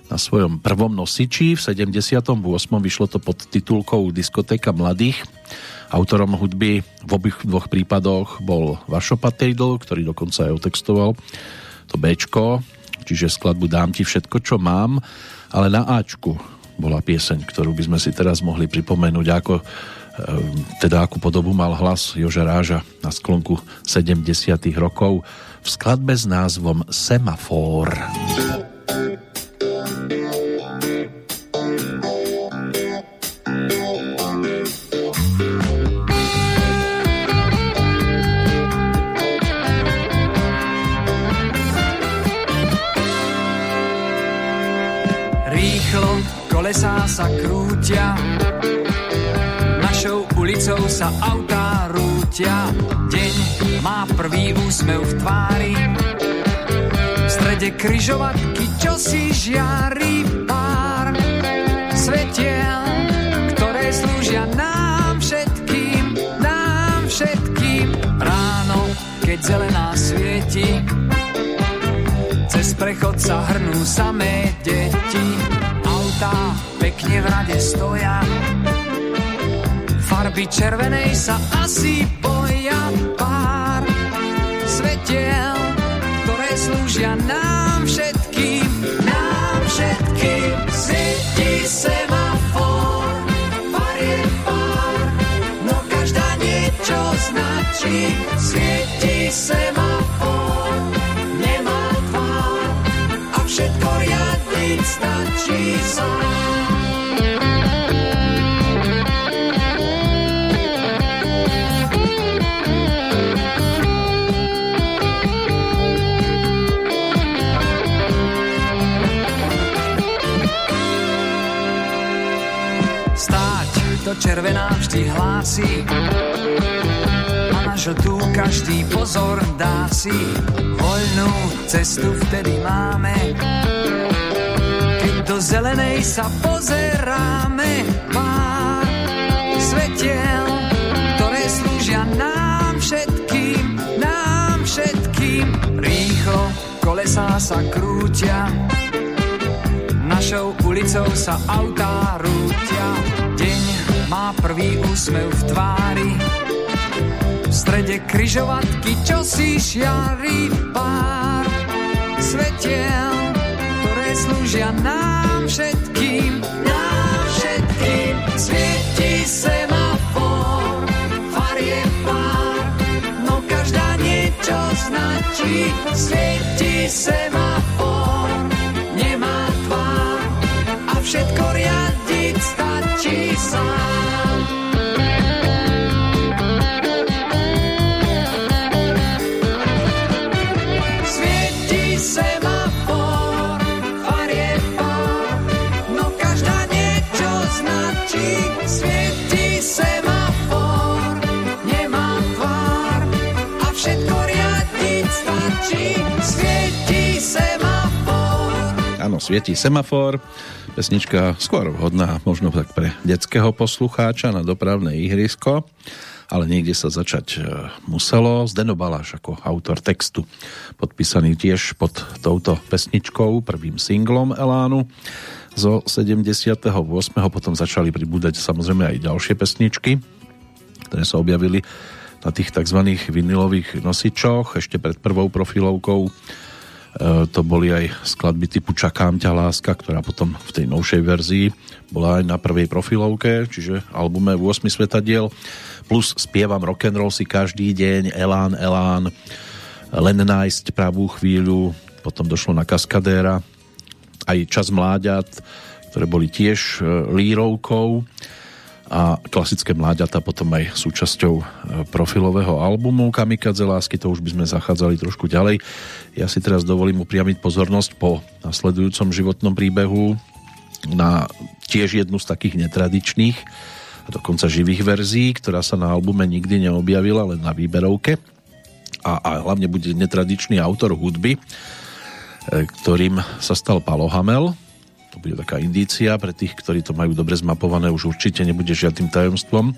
Speaker 1: na svojom prvom nosiči. V 78. vyšlo to pod titulkou Diskotéka mladých. Autorom hudby v obých dvoch prípadoch bol Vašo Patejdl, ktorý dokonca aj otextoval to Bčko, čiže skladbu Dám ti všetko, čo mám, ale na Ačku bola pieseň, ktorú by sme si teraz mohli pripomenúť, ako e, teda akú podobu mal hlas Joža Ráža na sklonku 70 rokov v skladbe s názvom Semafor. Semafor.
Speaker 4: Ulicou sa autá rútia. Deň má prvý úsmev v tvári, v strede kryžovatky, čo si žiari pár svetiel, ktoré slúžia nám všetkým, nám všetkým. Ráno, keď zelená svieti, cez prechod sa hrnú samé deti autá pekne v rade stoja. Farby červenej sa asi boja pár svetiel, ktoré slúžia nám všetkým, nám všetkým. Svieti semafor, pár je pár, no každá niečo značí. Svieti semafor, červená vždy hlási a na tu každý pozor dá si voľnú cestu vtedy máme. Keď do zelenej sa pozeráme, pár svetiel, ktoré slúžia nám všetkým, nám všetkým. Rýchlo kolesá sa krútia, našou ulicou sa autá rútia. Má prvý úsmev v tvári, v strede kryžovatky, čo si šiarí pár svetiel, ktoré slúžia nám všetkým, nám všetkým. Svieti semafor, far je pár, no každá niečo značí. Svieti semafor, nemá tvár a všetko stačí sám. Svieti semafor, far je pár, no každá niečo značí. Svieti semafor, nemá tvár a všetko riadiť stačí. Svieti semafor.
Speaker 1: Áno, svietí semafor. Pesnička skôr vhodná možno tak pre detského poslucháča na dopravné ihrisko, ale niekde sa začať e, muselo. Zdeno Baláš ako autor textu, podpísaný tiež pod touto pesničkou, prvým singlom Elánu zo 78. Potom začali pribúdať samozrejme aj ďalšie pesničky, ktoré sa objavili na tých tzv. vinilových nosičoch ešte pred prvou profilovkou to boli aj skladby typu Čakám ťa láska, ktorá potom v tej novšej verzii bola aj na prvej profilovke, čiže albume 8 svetadiel, plus spievam rock'n'roll si každý deň, Elán, Elán, len nájsť pravú chvíľu, potom došlo na Kaskadéra, aj Čas mláďat, ktoré boli tiež e, lírovkou a klasické mláďata potom aj súčasťou e, profilového albumu Kamikadze lásky, to už by sme zachádzali trošku ďalej. Ja si teraz dovolím upriamiť pozornosť po nasledujúcom životnom príbehu na tiež jednu z takých netradičných a dokonca živých verzií, ktorá sa na albume nikdy neobjavila, len na výberovke a, a hlavne bude netradičný autor hudby, e, ktorým sa stal Palo Hamel, to bude taká indícia pre tých, ktorí to majú dobre zmapované, už určite nebude žiadnym tajomstvom,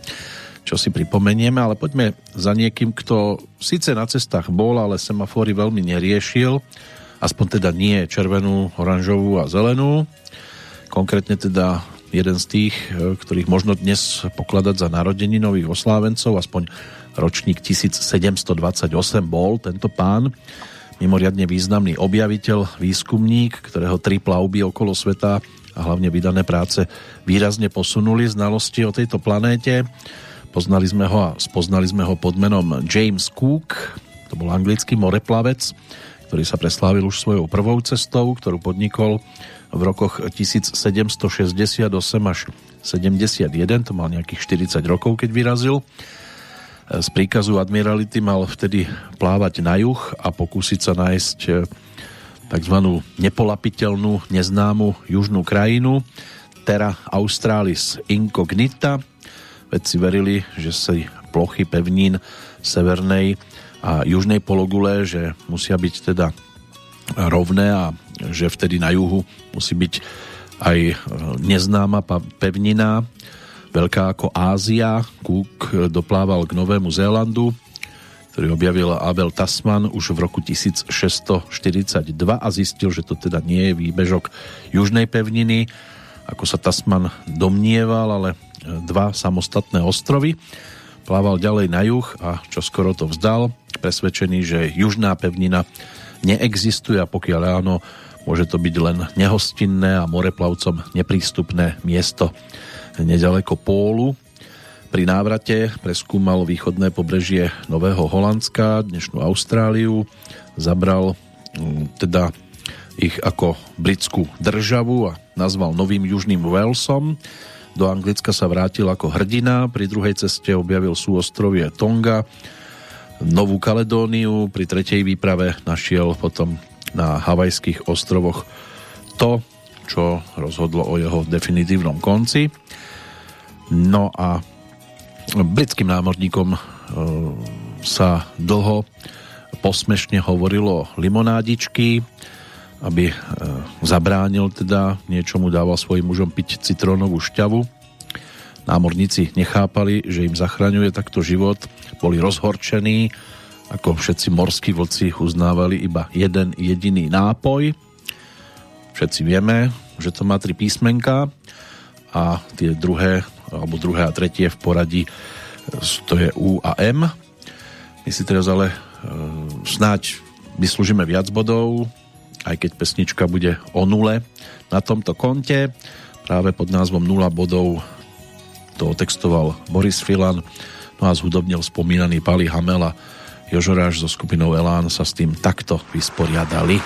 Speaker 1: čo si pripomenieme, ale poďme za niekým, kto síce na cestách bol, ale semafóry veľmi neriešil, aspoň teda nie červenú, oranžovú a zelenú. Konkrétne teda jeden z tých, e, ktorých možno dnes pokladať za narodení nových oslávencov, aspoň ročník 1728 bol tento pán, mimoriadne významný objaviteľ, výskumník, ktorého tri plavby okolo sveta a hlavne vydané práce výrazne posunuli znalosti o tejto planéte. Poznali sme ho a spoznali sme ho pod menom James Cook, to bol anglický moreplavec, ktorý sa preslávil už svojou prvou cestou, ktorú podnikol v rokoch 1768 až 71, to mal nejakých 40 rokov, keď vyrazil z príkazu admirality mal vtedy plávať na juh a pokúsiť sa nájsť e, tzv. nepolapiteľnú, neznámu južnú krajinu Terra Australis Incognita. Vedci verili, že si plochy pevnín severnej a južnej pologule, že musia byť teda rovné a že vtedy na juhu musí byť aj e, neznáma pevnina veľká ako Ázia. Cook doplával k Novému Zélandu, ktorý objavil Abel Tasman už v roku 1642 a zistil, že to teda nie je výbežok južnej pevniny, ako sa Tasman domnieval, ale dva samostatné ostrovy. Plával ďalej na juh a čo skoro to vzdal, presvedčený, že južná pevnina neexistuje a pokiaľ áno, môže to byť len nehostinné a moreplavcom neprístupné miesto nedaleko Pólu. Pri návrate preskúmal východné pobrežie Nového Holandska, dnešnú Austráliu, zabral mm, teda ich ako britskú državu a nazval Novým Južným Walesom. Do Anglicka sa vrátil ako hrdina, pri druhej ceste objavil súostrovie Tonga, Novú Kaledóniu, pri tretej výprave našiel potom na Havajských ostrovoch to, čo rozhodlo o jeho definitívnom konci. No a britským námorníkom e, sa dlho posmešne hovorilo limonádičky, aby e, zabránil teda niečomu, dával svojim mužom piť citrónovú šťavu. Námorníci nechápali, že im zachraňuje takto život, boli rozhorčení, ako všetci morskí vlci uznávali iba jeden jediný nápoj. Všetci vieme, že to má tri písmenka a tie druhé, alebo druhé a tretie v poradí to je U a M. My si teraz ale e, snáď vyslúžime viac bodov, aj keď pesnička bude o nule na tomto konte. Práve pod názvom 0 bodov to otextoval Boris Filan, no a zhudobnil spomínaný Pali Hamela. Jožoráš so skupinou Elán sa s tým takto vysporiadali.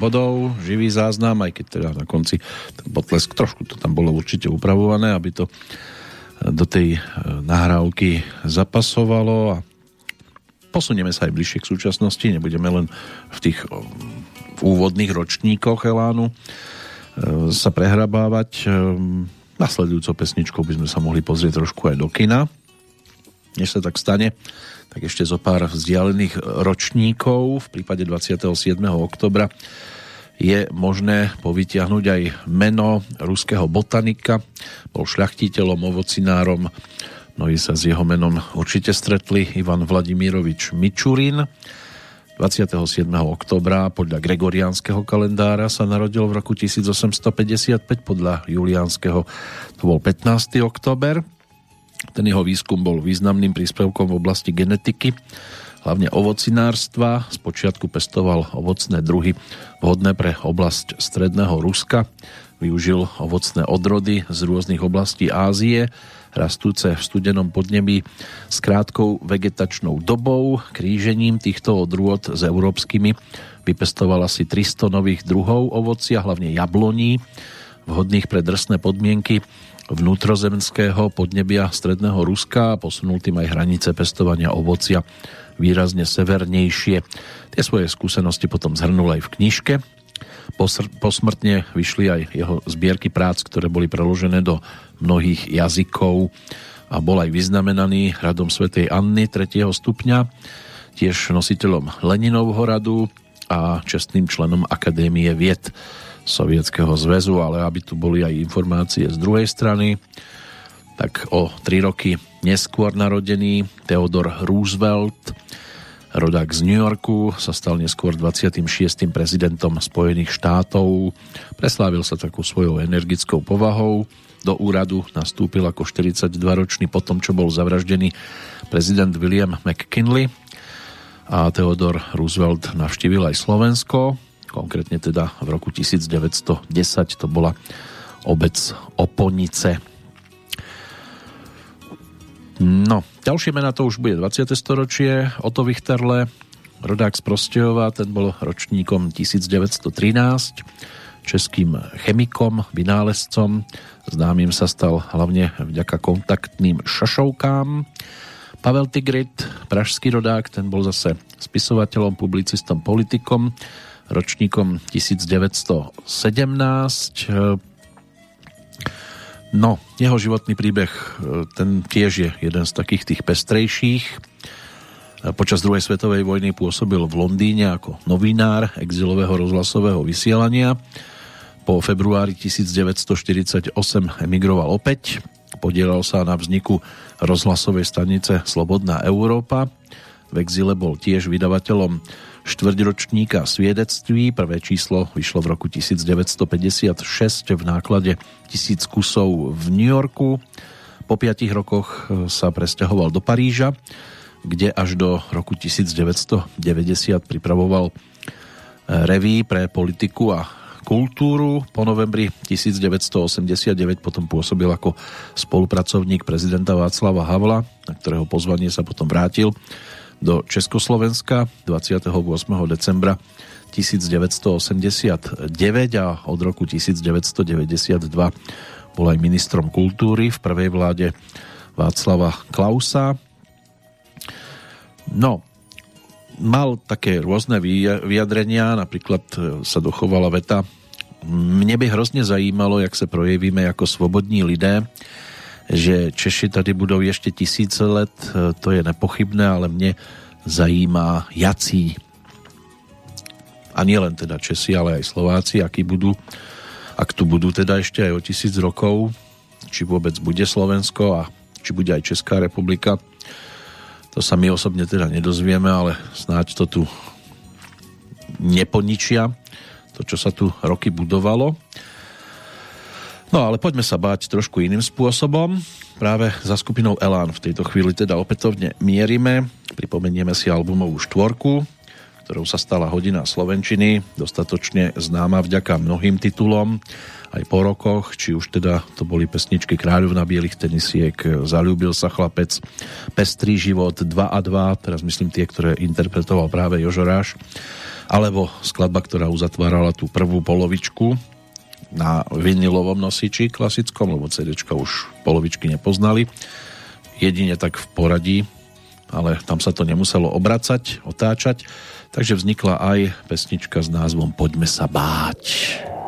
Speaker 1: Bodov, živý záznam, aj keď teda na konci ten potlesk trošku to tam bolo určite upravované, aby to e, do tej e, nahrávky zapasovalo a posunieme sa aj bližšie k súčasnosti, nebudeme len v tých v úvodných ročníkoch Elánu sa prehrabávať. Nasledujúcou pesničkou by sme sa mohli pozrieť trošku aj do kina. Než sa tak stane, tak ešte zo pár vzdialených ročníkov. V prípade 27. oktobra je možné povytiahnuť aj meno ruského botanika. Bol šľachtiteľom, ovocinárom, mnohí sa s jeho menom určite stretli, Ivan Vladimírovič Mičurin. 27. oktobra podľa gregoriánskeho kalendára sa narodil v roku 1855, podľa juliánskeho to bol 15. október. Ten jeho výskum bol významným príspevkom v oblasti genetiky hlavne ovocinárstva. Spočiatku pestoval ovocné druhy vhodné pre oblasť stredného Ruska. využil ovocné odrody z rôznych oblastí Ázie, rastúce v studenom podnebí s krátkou vegetačnou dobou. Krížením týchto odrôd s európskymi vypestoval asi 300 nových druhov ovocia, hlavne jabloní, vhodných pre drsné podmienky vnútrozemského podnebia stredného Ruska a posunul tým aj hranice pestovania ovocia výrazne severnejšie. Tie svoje skúsenosti potom zhrnul aj v knižke Posmrtne vyšli aj jeho zbierky prác, ktoré boli preložené do mnohých jazykov a bol aj vyznamenaný radom svätej Anny 3. stupňa, tiež nositeľom Leninovho radu a čestným členom Akadémie vied Sovietskeho zväzu, ale aby tu boli aj informácie z druhej strany, tak o tri roky neskôr narodený Theodor Roosevelt Rodák z New Yorku sa stal neskôr 26. prezidentom Spojených štátov. Preslávil sa takú svojou energickou povahou. Do úradu nastúpil ako 42-ročný potom, čo bol zavraždený prezident William McKinley a Theodor Roosevelt navštívil aj Slovensko, konkrétne teda v roku 1910 to bola obec Oponice. No, ďalšie mena to už bude 20. storočie. Otto Wichterle, rodák z Prostejova, ten bol ročníkom 1913, českým chemikom, vynálezcom. Známym sa stal hlavne vďaka kontaktným šašovkám. Pavel Tigrit, pražský rodák, ten bol zase spisovateľom, publicistom, politikom, ročníkom 1917 No, jeho životný príbeh, e, ten tiež je jeden z takých tých pestrejších. E, počas druhej svetovej vojny pôsobil v Londýne ako novinár exilového rozhlasového vysielania. Po februári 1948 emigroval opäť. Podielal sa na vzniku rozhlasovej stanice Slobodná Európa. V exile bol tiež vydavateľom štvrťročníka sviedectví. Prvé číslo vyšlo v roku 1956 v náklade tisíc kusov v New Yorku. Po piatich rokoch e, sa presťahoval do Paríža, kde až do roku 1990 pripravoval e, reví pre politiku a kultúru. Po novembri 1989 potom pôsobil ako spolupracovník prezidenta Václava Havla, na ktorého pozvanie sa potom vrátil do Československa 28. decembra 1989 a od roku 1992 bol aj ministrom kultúry v prvej vláde Václava Klausa. No, mal také rôzne vyjadrenia, napríklad e, sa dochovala veta mne by hrozně zajímalo, jak se projevíme jako svobodní lidé, že Češi tady budou ještě tisíce let, e, to je nepochybné, ale mě zajímá jací. A nie len teda Česi, ale aj Slováci, akí budú, ak tu budú teda ešte aj o tisíc rokov, či vôbec bude Slovensko a či bude aj Česká republika. To sa my osobne teda nedozvieme, ale snáď to tu neponičia, to, čo sa tu roky budovalo. No ale poďme sa báť trošku iným spôsobom. Práve za skupinou Elán v tejto chvíli teda opätovne mierime. Pripomenieme si albumovú štvorku, ktorou sa stala hodina Slovenčiny, dostatočne známa vďaka mnohým titulom, aj po rokoch, či už teda to boli pesničky Kráľov na bielých tenisiek, Zalúbil sa chlapec, Pestrý život 2 a 2, teraz myslím tie, ktoré interpretoval práve Jožoráš, alebo skladba, ktorá uzatvárala tú prvú polovičku na vinilovom nosiči klasickom, lebo CD už polovičky nepoznali. Jedine tak v poradí, ale tam sa to nemuselo obracať, otáčať, takže vznikla aj pesnička s názvom Poďme sa báť.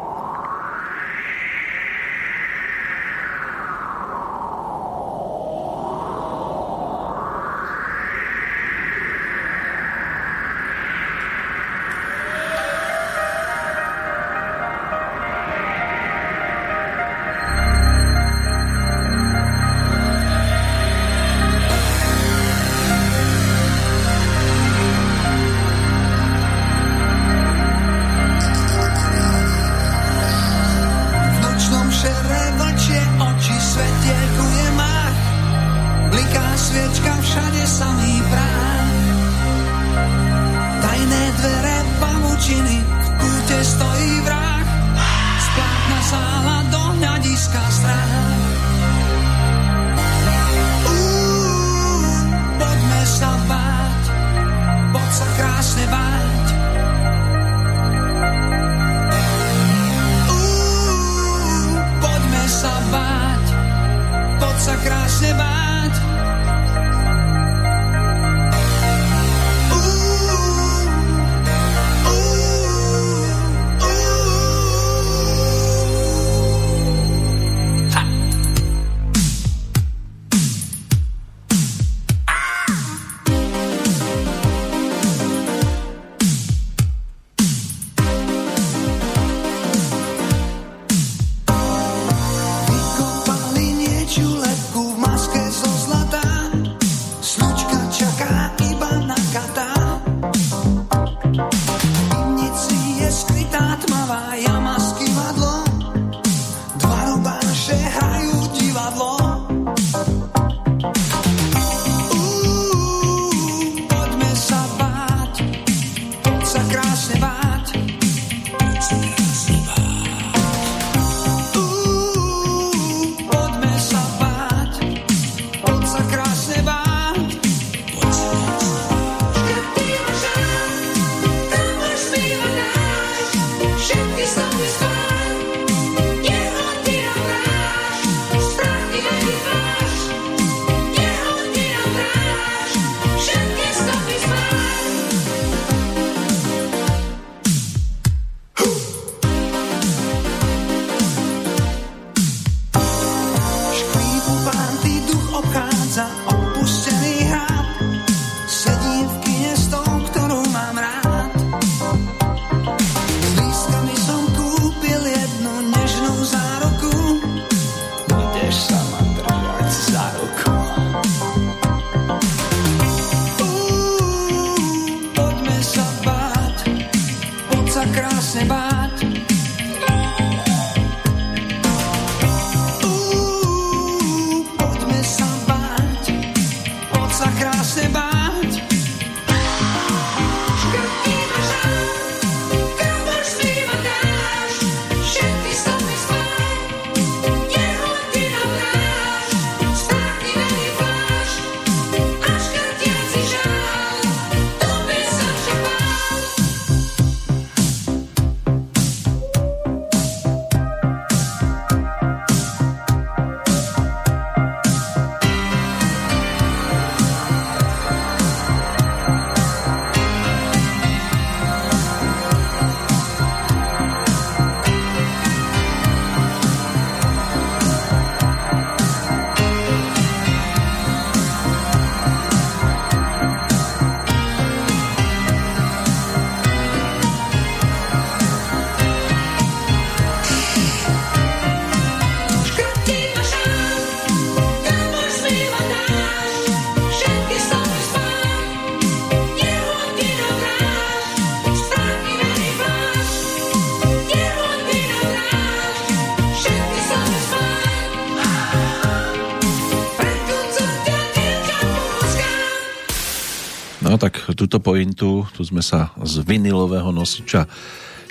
Speaker 1: Pointu, tu sme sa z vinilového nosiča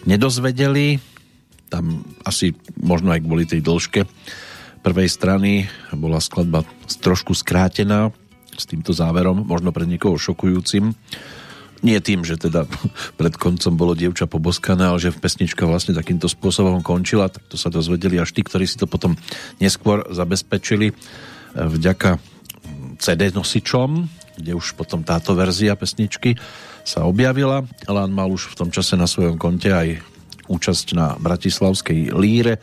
Speaker 1: nedozvedeli. Tam asi možno aj kvôli tej dĺžke prvej strany bola skladba trošku skrátená s týmto záverom, možno pre niekoho šokujúcim. Nie tým, že teda pred koncom bolo dievča poboskané, ale že pesnička vlastne takýmto spôsobom končila, tak to sa dozvedeli až tí, ktorí si to potom neskôr zabezpečili vďaka CD nosičom, kde už potom táto verzia pesničky sa objavila. Alan mal už v tom čase na svojom konte aj účasť na Bratislavskej líre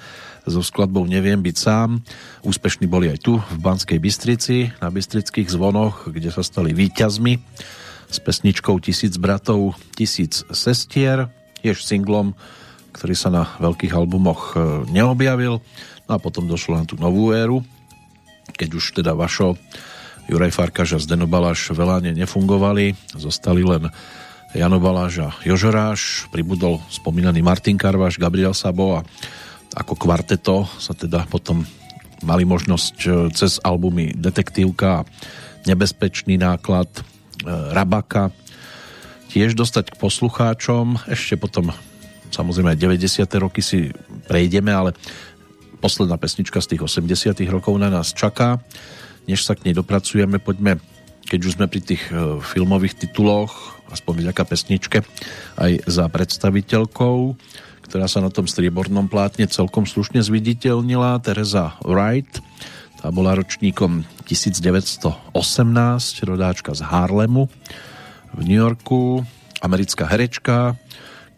Speaker 1: so skladbou Neviem byť sám. Úspešní boli aj tu v Banskej Bystrici na Bystrických zvonoch, kde sa stali víťazmi s pesničkou Tisíc bratov, tisíc sestier, tiež singlom, ktorý sa na veľkých albumoch e, neobjavil. No a potom došlo na tú novú éru, keď už teda Vašo, Juraj Farkaž a Zdeno Baláš veľa nefungovali, zostali len Jano Baláš a Jožoráš, pribudol spomínaný Martin Karvaš, Gabriel Sabo a ako kvarteto sa teda potom mali možnosť e, cez albumy Detektívka Nebezpečný náklad e, Rabaka tiež dostať k poslucháčom. Ešte potom samozrejme aj 90. roky si prejdeme, ale posledná pesnička z tých 80. rokov na nás čaká. Než sa k nej dopracujeme, poďme, keď už sme pri tých e, filmových tituloch, aspoň vďaka pesničke, aj za predstaviteľkou, ktorá sa na tom striebornom plátne celkom slušne zviditeľnila, Teresa Wright. Tá bola ročníkom 1918, rodáčka z Harlemu v New Yorku, americká herečka,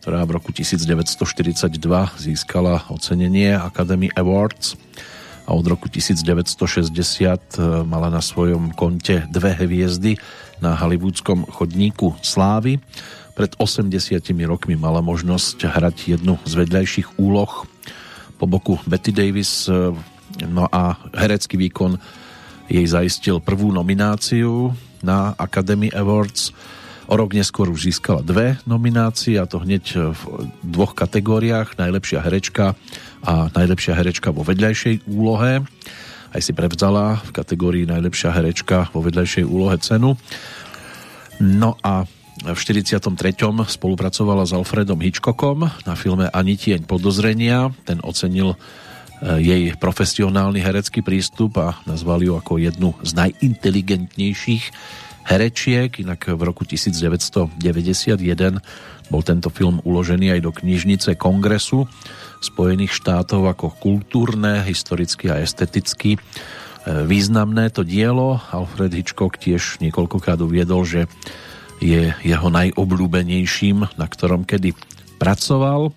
Speaker 1: ktorá v roku 1942 získala ocenenie Academy Awards a od roku 1960 mala na svojom konte dve hviezdy na hollywoodskom chodníku slávy. Pred 80 rokmi mala možnosť hrať jednu z vedľajších úloh po boku Betty Davis no a herecký výkon jej zaistil prvú nomináciu na Academy Awards. O rok neskôr už získala dve nominácie a to hneď v dvoch kategóriách. Najlepšia herečka a najlepšia herečka vo vedľajšej úlohe. Aj si prevzala v kategórii najlepšia herečka vo vedľajšej úlohe cenu. No a v 43. spolupracovala s Alfredom Hitchcockom na filme Ani tieň podozrenia. Ten ocenil jej profesionálny herecký prístup a nazval ju ako jednu z najinteligentnejších herečiek. Inak v roku 1991 bol tento film uložený aj do knižnice Kongresu Spojených štátov ako kultúrne, historicky a esteticky významné to dielo. Alfred Hitchcock tiež niekoľkokrát uviedol, že je jeho najobľúbenejším, na ktorom kedy pracoval.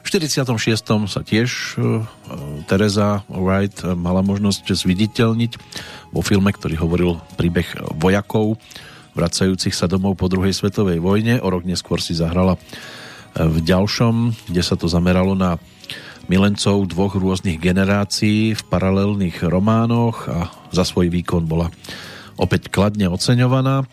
Speaker 1: V 46. sa tiež uh, Teresa Wright mala možnosť zviditeľniť vo filme, ktorý hovoril príbeh vojakov vracajúcich sa domov po druhej svetovej vojne. O rok neskôr si zahrala v ďalšom, kde sa to zameralo na milencov dvoch rôznych generácií v paralelných románoch a za svoj výkon bola opäť kladne oceňovaná.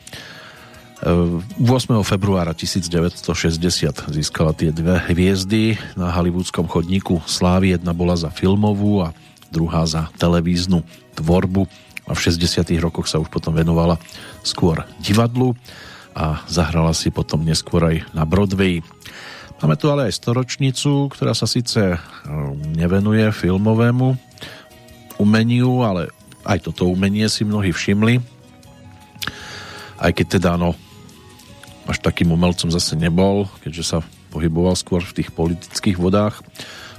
Speaker 1: 8. februára 1960 získala tie dve hviezdy na hollywoodskom chodníku Slávy. Jedna bola za filmovú a druhá za televíznu tvorbu a v 60. rokoch sa už potom venovala skôr divadlu a zahrala si potom neskôr aj na Broadway. Máme tu ale aj storočnicu, ktorá sa síce e, nevenuje filmovému umeniu, ale aj toto umenie si mnohí všimli. Aj keď teda no, až takým umelcom zase nebol, keďže sa pohyboval skôr v tých politických vodách.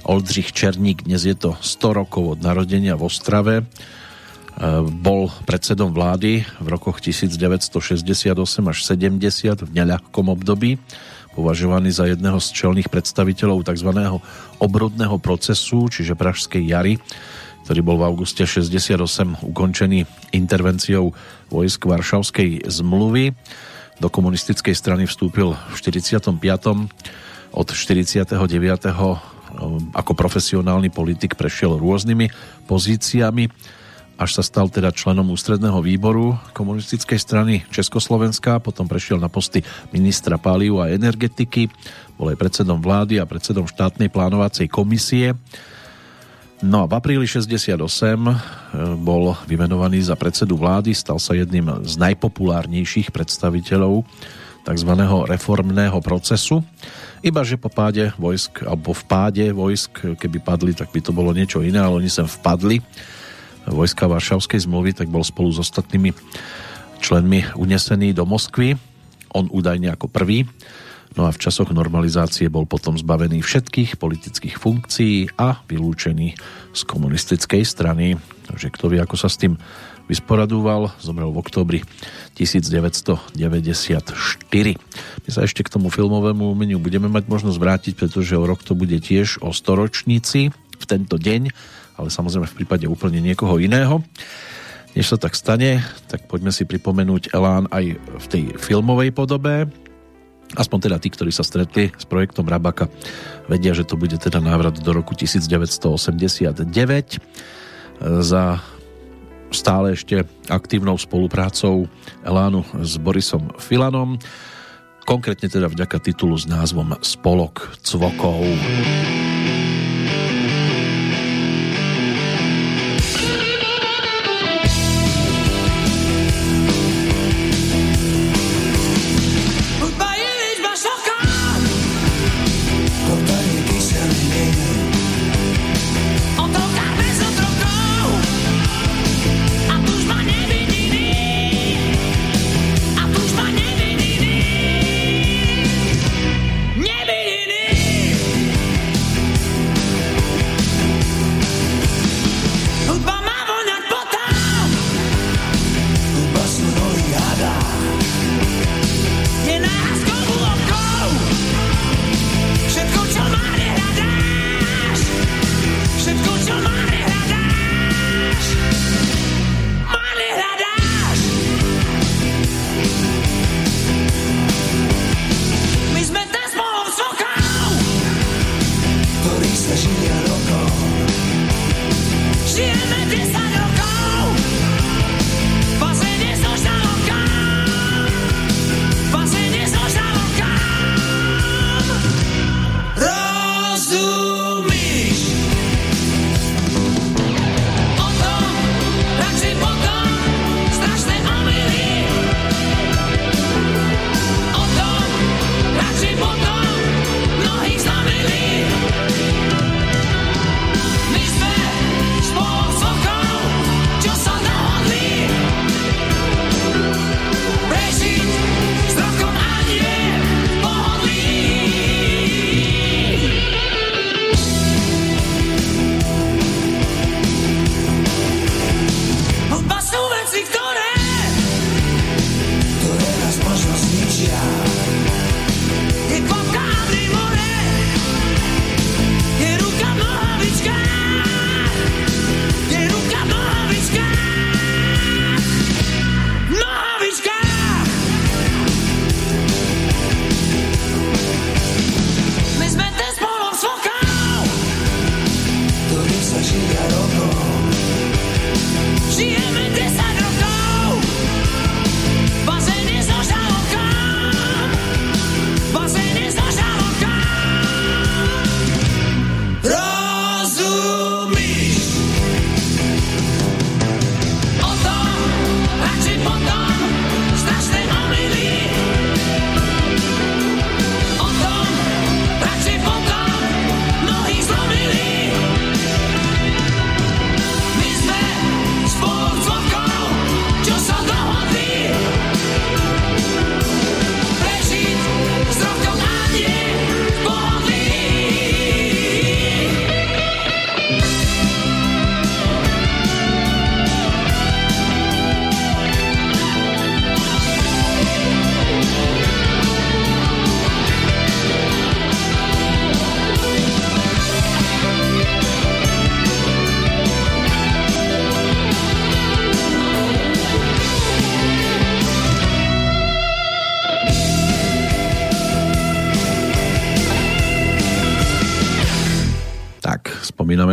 Speaker 1: Oldřich Černík, dnes je to 100 rokov od narodenia v Ostrave. E, bol predsedom vlády v rokoch 1968 až 70 v neľahkom období považovaný za jedného z čelných predstaviteľov tzv. obrodného procesu, čiže Pražskej jary, ktorý bol v auguste 68 ukončený intervenciou vojsk Varšavskej zmluvy. Do komunistickej strany vstúpil v 45. Od 49. ako profesionálny politik prešiel rôznymi pozíciami až sa stal teda členom ústredného výboru komunistickej strany Československa, potom prešiel na posty ministra páliu a energetiky, bol aj predsedom vlády a predsedom štátnej plánovacej komisie. No a v apríli 68 e, bol vymenovaný za predsedu vlády, stal sa jedným z najpopulárnejších predstaviteľov tzv. reformného procesu. Iba že po páde vojsk, alebo v páde vojsk, keby padli, tak by to bolo niečo iné, ale oni sem vpadli vojska Varšavskej zmluvy, tak bol spolu s ostatnými členmi unesený do Moskvy. On údajne ako prvý. No a v časoch normalizácie bol potom zbavený všetkých politických funkcií a vylúčený z komunistickej strany. Takže kto vie, ako sa s tým vysporadúval, zomrel v oktobri 1994. My sa ešte k tomu filmovému umeniu budeme mať možnosť vrátiť, pretože o rok to bude tiež o storočnici v tento deň ale samozrejme v prípade úplne niekoho iného. Než sa tak stane, tak poďme si pripomenúť Elán aj v tej filmovej podobe. Aspoň teda tí, ktorí sa stretli s projektom Rabaka, vedia, že to bude teda návrat do roku 1989 za stále ešte aktívnou spoluprácou Elánu s Borisom Filanom, konkrétne teda vďaka titulu s názvom Spolok cvokov. spomíname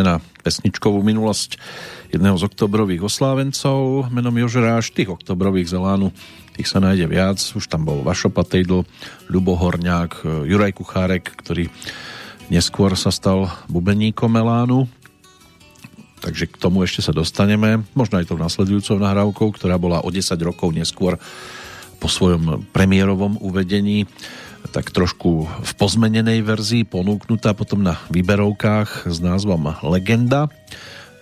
Speaker 1: na pesničkovú minulosť jedného z oktobrových oslávencov menom Jožeráš. Tých oktobrových zelánu tých sa nájde viac. Už tam bol Vašo Patejdl, Ľubo Horňák, Juraj Kuchárek, ktorý neskôr sa stal bubeníkom Elánu. Takže k tomu ešte sa dostaneme. Možno aj tou nasledujúcou nahrávkou, ktorá bola o 10 rokov neskôr po svojom premiérovom uvedení tak trošku v pozmenenej verzii ponúknutá potom na výberovkách s názvom Legenda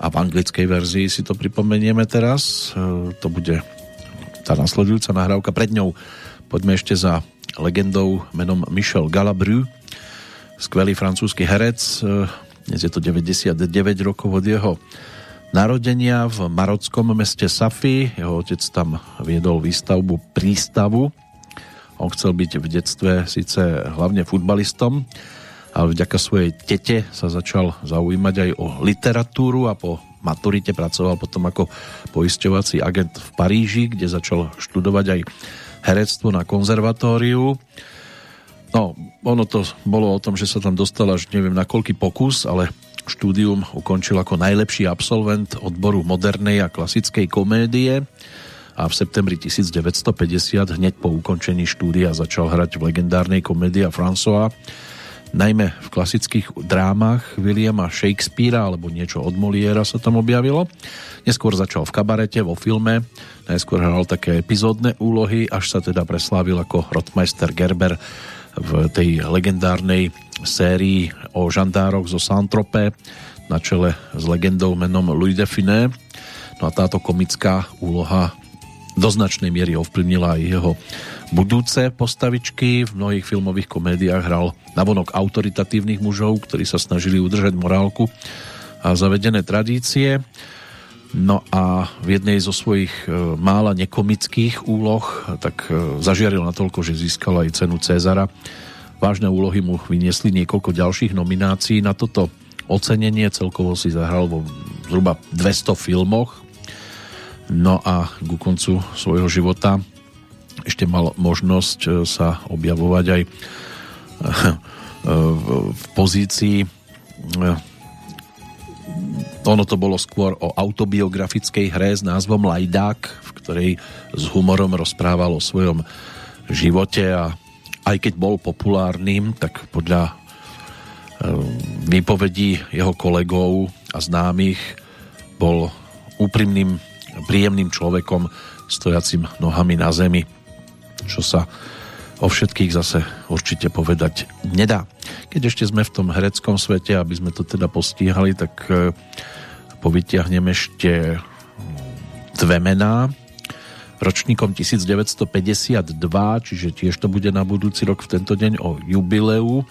Speaker 1: a v anglickej verzii si to pripomenieme teraz. E, to bude tá nasledujúca nahrávka. Pred ňou poďme ešte za legendou menom Michel Galabru, skvelý francúzsky herec. E, dnes je to 99 rokov od jeho narodenia v marockom meste Safi. Jeho otec tam viedol výstavbu prístavu. On chcel byť v detstve síce hlavne futbalistom, ale vďaka svojej tete sa začal zaujímať aj o literatúru a po maturite pracoval potom ako poisťovací agent v Paríži, kde začal študovať aj herectvo na konzervatóriu. No, ono to bolo o tom, že sa tam dostal až neviem na koľký pokus, ale Štúdium ukončil ako najlepší absolvent odboru modernej a klasickej komédie a v septembri 1950 hneď po ukončení štúdia začal hrať v legendárnej komédii François najmä v klasických drámach Williama Shakespearea alebo niečo od Moliera sa tam objavilo. Neskôr začal v kabarete, vo filme, najskôr hral také epizódne úlohy, až sa teda preslávil ako Rotmeister Gerber v tej legendárnej sérii o žandároch zo Saint-Tropez na čele s legendou menom Louis Define. No a táto komická úloha do značnej miery ovplyvnila aj jeho budúce postavičky. V mnohých filmových komédiách hral navonok autoritatívnych mužov, ktorí sa snažili udržať morálku a zavedené tradície. No a v jednej zo svojich e, mála nekomických úloh tak e, zažiaril natoľko, že získal aj cenu Cezara Vážne úlohy mu vyniesli niekoľko ďalších nominácií na toto ocenenie. Celkovo si zahral vo zhruba 200 filmoch. No a ku koncu svojho života ešte mal možnosť e, sa objavovať aj e, v pozícii e, ono to bolo skôr o autobiografickej hre s názvom Lajdák, v ktorej s humorom rozprával o svojom živote a aj keď bol populárnym, tak podľa výpovedí jeho kolegov a známych bol úprimným, príjemným človekom stojacim nohami na zemi, čo sa o všetkých zase určite povedať nedá. Keď ešte sme v tom hereckom svete, aby sme to teda postíhali, tak eh, povytiahnem ešte dve mená ročníkom 1952, čiže tiež to bude na budúci rok v tento deň o jubileu.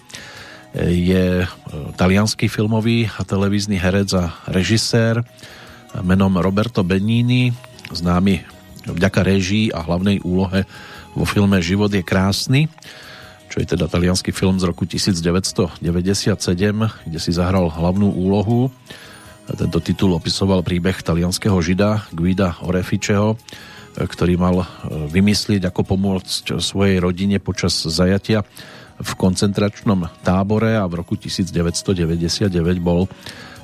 Speaker 1: Je e, talianský filmový a televízny herec a režisér menom Roberto Benini, známy vďaka režii a hlavnej úlohe vo filme Život je krásny, čo je teda talianský film z roku 1997, kde si zahral hlavnú úlohu. Tento titul opisoval príbeh talianského žida Guida Orefičeho, ktorý mal e, vymyslieť, ako pomôcť svojej rodine počas zajatia v koncentračnom tábore a v roku 1999 bol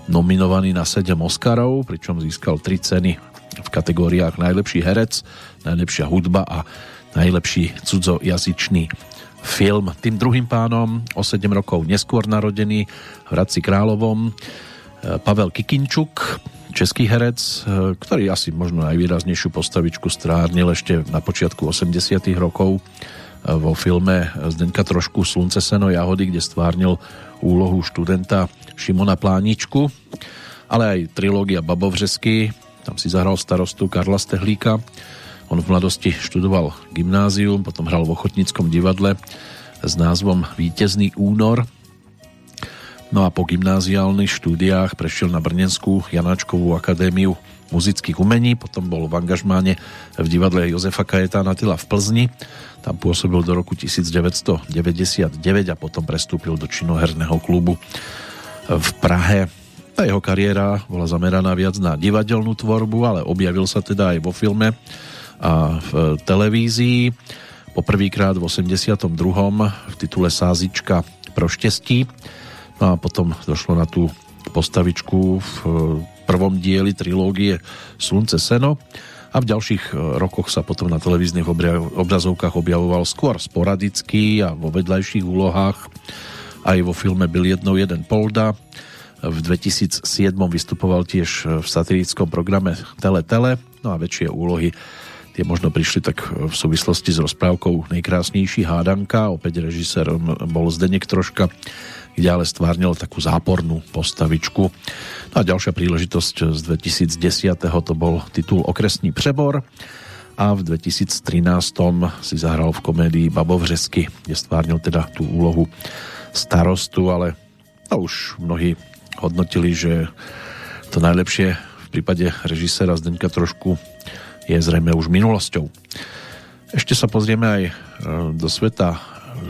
Speaker 1: nominovaný na 7 Oscarov, pričom získal 3 ceny v kategóriách najlepší herec, najlepšia hudba a najlepší cudzojazyčný film. Tým druhým pánom o 7 rokov neskôr narodený v Hradci Královom e, Pavel Kikinčuk, český herec, e, ktorý asi možno najvýraznejšiu postavičku strárnil ešte na počiatku 80 rokov e, vo filme Zdenka trošku Slunce, seno, jahody, kde stvárnil úlohu študenta Šimona Pláničku, ale aj trilógia Babovřesky, tam si zahral starostu Karla Stehlíka. On v mladosti študoval gymnázium, potom hral v Ochotnickom divadle s názvom Vítězný únor No a po gymnáziálnych štúdiách prešiel na Brnenskú Janáčkovú akadémiu muzických umení, potom bol v angažmáne v divadle Jozefa Kajetána Tyla v Plzni. Tam pôsobil do roku 1999 a potom prestúpil do činoherného klubu v Prahe. Tá jeho kariéra bola zameraná viac na divadelnú tvorbu, ale objavil sa teda aj vo filme a v televízii. Poprvýkrát v 82. v titule Sázička pro štestí No a potom došlo na tú postavičku v prvom dieli trilógie Slunce Seno. A v ďalších rokoch sa potom na televíznych obrazovkách objavoval skôr sporadicky a vo vedľajších úlohách aj vo filme Byl jednou jeden Polda. V 2007 vystupoval tiež v satirickom programe Tele Tele, no a väčšie úlohy tie možno prišli tak v súvislosti s rozprávkou Nejkrásnejší hádanka, opäť režisérom bol Zdenek Troška, kde ale stvárnil takú zápornú postavičku. No a ďalšia príležitosť z 2010. to bol titul Okresný přebor a v 2013 si zahral v komédii Babovřesky, kde stvárnil teda tú úlohu starostu, ale to už mnohí hodnotili, že to najlepšie v prípade režiséra Zdeňka trošku je zrejme už minulosťou. Ešte sa pozrieme aj e, do sveta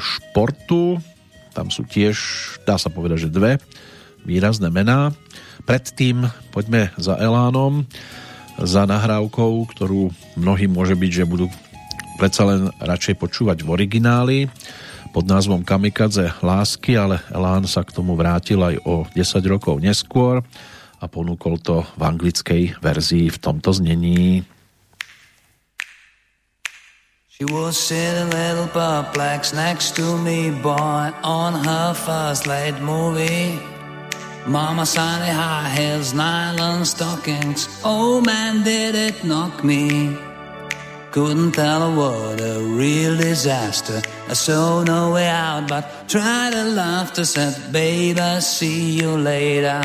Speaker 1: športu. Tam sú tiež, dá sa povedať, že dve výrazné mená. Predtým poďme za Elánom, za nahrávkou, ktorú mnohí môže byť, že budú predsa len radšej počúvať v origináli pod názvom Kamikadze lásky, ale Elán sa k tomu vrátil aj o 10 rokov neskôr a ponúkol to v anglickej verzii v tomto znení.
Speaker 4: She was sitting a little perplexed next to me, boy, on her first late movie. Mama sunny high heels, nylon stockings. Oh man, did it knock me. Couldn't tell her what a real disaster. I saw no way out, but tried to laugh to said, babe, I'll see you later.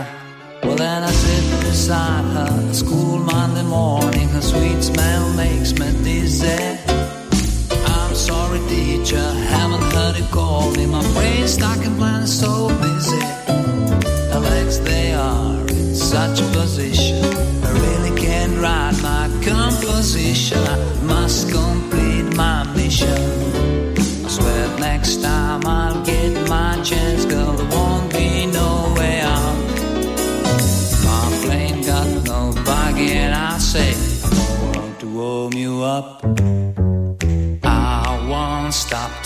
Speaker 4: Well, then I sit beside her, school Monday morning. Her sweet smell makes me dizzy sorry teacher, haven't heard you call me. My brain's stuck in plan, so busy. Her legs, they are in such a position. I really can't write my composition. I must complete my mission. I swear next time I'll get my chance, girl. There won't be no way out. My plane got no buggy, and I say, I want to warm you up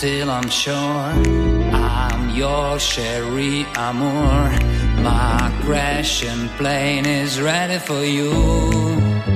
Speaker 4: stop till I'm your Sherry Amour. My crashing plane is ready for you.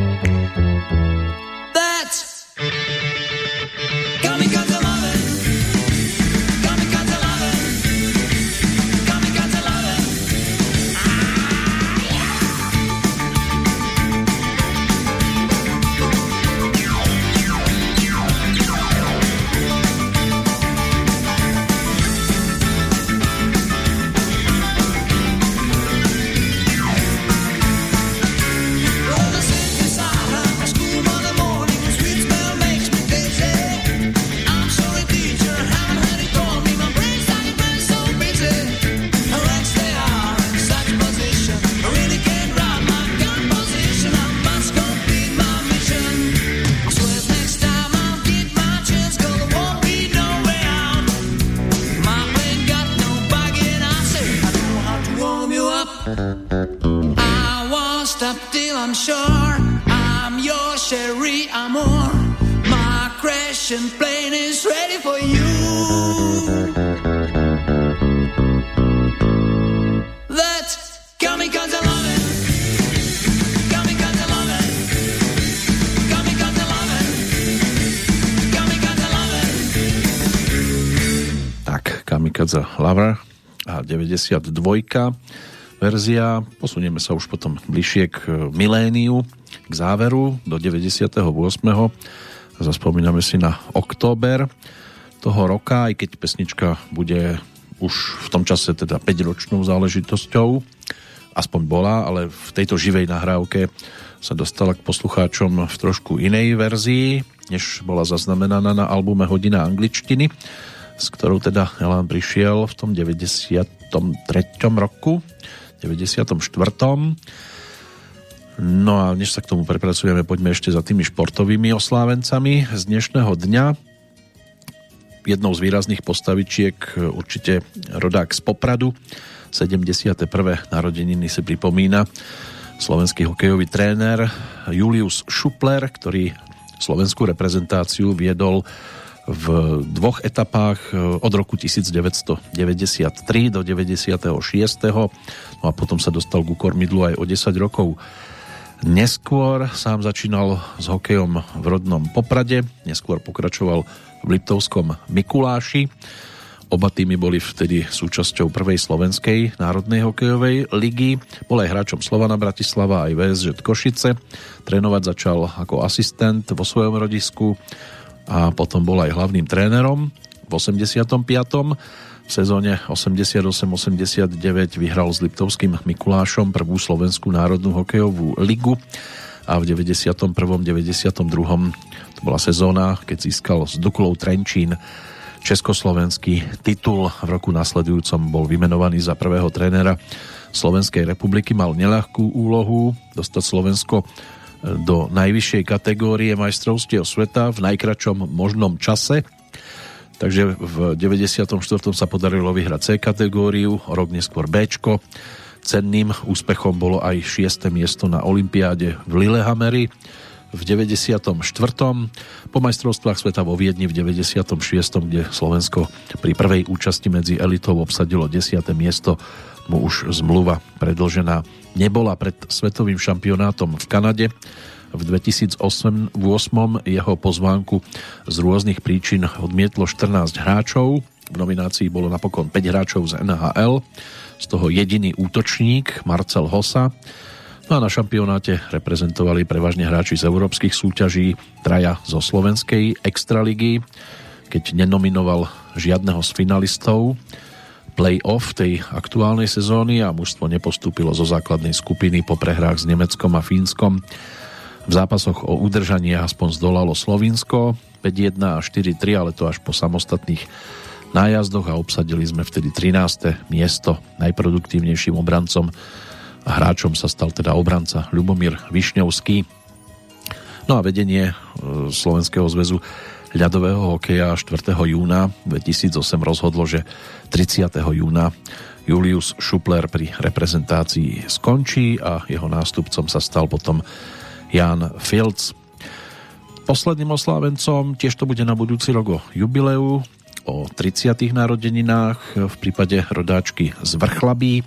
Speaker 1: 92 verzia. Posunieme sa už potom bližšie k miléniu, k záveru do 98. Zaspomíname si na október toho roka, aj keď pesnička bude už v tom čase teda 5-ročnou záležitosťou, aspoň bola, ale v tejto živej nahrávke sa dostala k poslucháčom v trošku inej verzii, než bola zaznamenaná na albume Hodina angličtiny s ktorou teda Elán prišiel v tom 93. roku, 94. No a než sa k tomu prepracujeme, poďme ešte za tými športovými oslávencami z dnešného dňa. Jednou z výrazných postavičiek určite rodák z Popradu. 71. narodeniny si pripomína slovenský hokejový tréner Julius Šupler, ktorý slovenskú reprezentáciu viedol v dvoch etapách e, od roku 1993 do 96. No a potom sa dostal ku kormidlu aj o 10 rokov neskôr. Sám začínal s hokejom v rodnom Poprade, neskôr pokračoval v Liptovskom Mikuláši. Oba týmy boli vtedy súčasťou prvej slovenskej národnej hokejovej ligy. Bol aj hráčom Slovana Bratislava aj VSŽ Košice. Trénovať začal ako asistent vo svojom rodisku a potom bol aj hlavným trénerom v 85. V sezóne 88-89 vyhral s Liptovským Mikulášom prvú slovenskú národnú hokejovú ligu a v 91. 92. to bola sezóna, keď získal s Duklou Trenčín československý titul. V roku nasledujúcom bol vymenovaný za prvého trénera Slovenskej republiky. Mal neľahkú úlohu dostať Slovensko do najvyššej kategórie majstrovstiev sveta v najkračom možnom čase. Takže v 94. sa podarilo vyhrať C kategóriu, rok neskôr B. Cenným úspechom bolo aj 6. miesto na Olympiáde v Lillehammeri v 94. Po majstrovstvách sveta vo Viedni v 96. kde Slovensko pri prvej účasti medzi elitou obsadilo 10. miesto mu už zmluva predlžená nebola pred svetovým šampionátom v Kanade. V 2008 jeho pozvánku z rôznych príčin odmietlo 14 hráčov. V nominácii bolo napokon 5 hráčov z NHL, z toho jediný útočník Marcel Hossa. No a na šampionáte reprezentovali prevažne hráči z európskych súťaží, traja zo slovenskej extraligy, keď nenominoval žiadneho z finalistov play-off tej aktuálnej sezóny a mužstvo nepostúpilo zo základnej skupiny po prehrách s Nemeckom a Fínskom. V zápasoch o udržanie aspoň zdolalo Slovinsko 5-1 a 4-3, ale to až po samostatných nájazdoch a obsadili sme vtedy 13. miesto najproduktívnejším obrancom a hráčom sa stal teda obranca Ľubomír Višňovský. No a vedenie e, Slovenského zväzu ľadového hokeja 4. júna 2008 rozhodlo, že 30. júna Julius Šupler pri reprezentácii skončí a jeho nástupcom sa stal potom Jan Fields. Posledným oslávencom tiež to bude na budúci rok o jubileu, o 30. narodeninách v prípade rodáčky z Vrchlabí,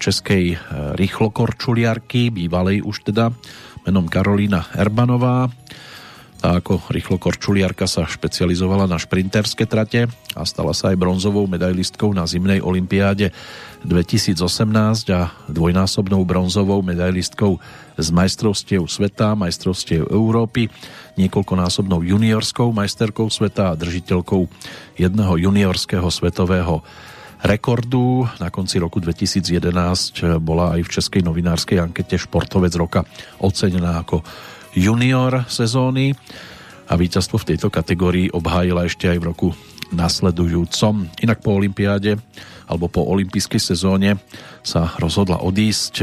Speaker 1: českej rýchlokorčuliarky, bývalej už teda menom Karolína Herbanová a ako rýchlo korčuliarka sa špecializovala na šprinterské trate a stala sa aj bronzovou medailistkou na zimnej olympiáde 2018 a dvojnásobnou bronzovou medailistkou z majstrovstiev sveta, majstrovstiev Európy, niekoľkonásobnou juniorskou majsterkou sveta a držiteľkou jedného juniorského svetového rekordu. Na konci roku 2011 bola aj v českej novinárskej ankete Športovec roka ocenená ako junior sezóny a víťazstvo v tejto kategórii obhájila ešte aj v roku nasledujúcom. Inak po olympiáde alebo po olympijskej sezóne sa rozhodla odísť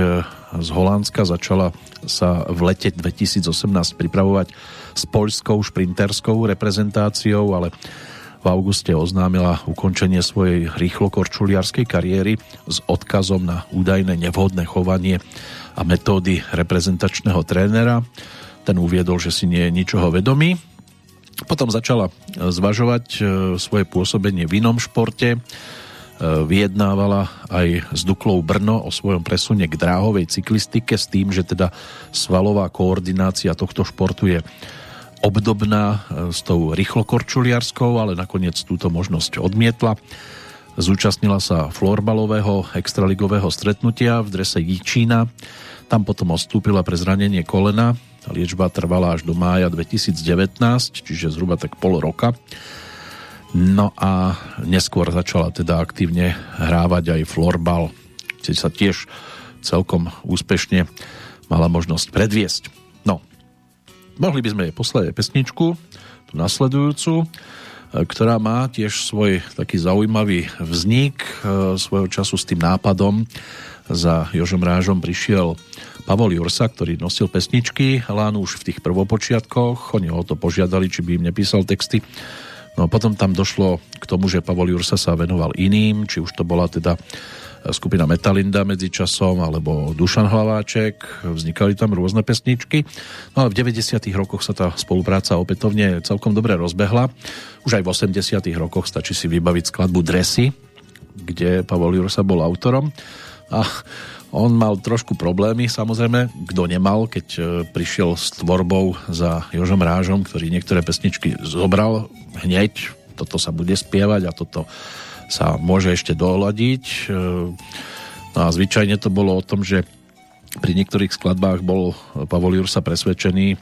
Speaker 1: z Holandska, začala sa v lete 2018 pripravovať s poľskou šprinterskou reprezentáciou, ale v auguste oznámila ukončenie svojej rýchlokorčuliarskej kariéry s odkazom na údajné nevhodné chovanie a metódy reprezentačného trénera ten uviedol, že si nie je ničoho vedomý. Potom začala e, zvažovať e, svoje pôsobenie v inom športe. E, vyjednávala aj s Duklou Brno o svojom presune k dráhovej cyklistike s tým, že teda svalová koordinácia tohto športu je obdobná s tou rýchlokorčuliarskou, ale nakoniec túto možnosť odmietla. Zúčastnila sa florbalového extraligového stretnutia v drese Jičína. Tam potom ostúpila pre zranenie kolena tá liečba trvala až do mája 2019, čiže zhruba tak pol roka. No a neskôr začala teda aktívne hrávať aj florbal, kde sa tiež celkom úspešne mala možnosť predviesť. No, mohli by sme jej poslať pesničku, tú nasledujúcu, ktorá má tiež svoj taký zaujímavý vznik. Svojho času s tým nápadom za Jožom Rážom prišiel Pavol Jursa, ktorý nosil pesničky, Lán už v tých prvopočiatkoch, oni ho to požiadali, či by im nepísal texty. No a potom tam došlo k tomu, že Pavol Jursa sa venoval iným, či už to bola teda skupina Metalinda medzi časom alebo Dušan Hlaváček, vznikali tam rôzne pesničky. No ale v 90. rokoch sa tá spolupráca opätovne celkom dobre rozbehla. Už aj v 80. rokoch stačí si vybaviť skladbu Dresy, kde Pavol Jursa bol autorom. A on mal trošku problémy, samozrejme, kto nemal, keď e, prišiel s tvorbou za Jožom Rážom, ktorý niektoré pesničky zobral hneď, toto sa bude spievať a toto sa môže ešte doľadiť. E, no a zvyčajne to bolo o tom, že pri niektorých skladbách bol Pavol Jursa presvedčený,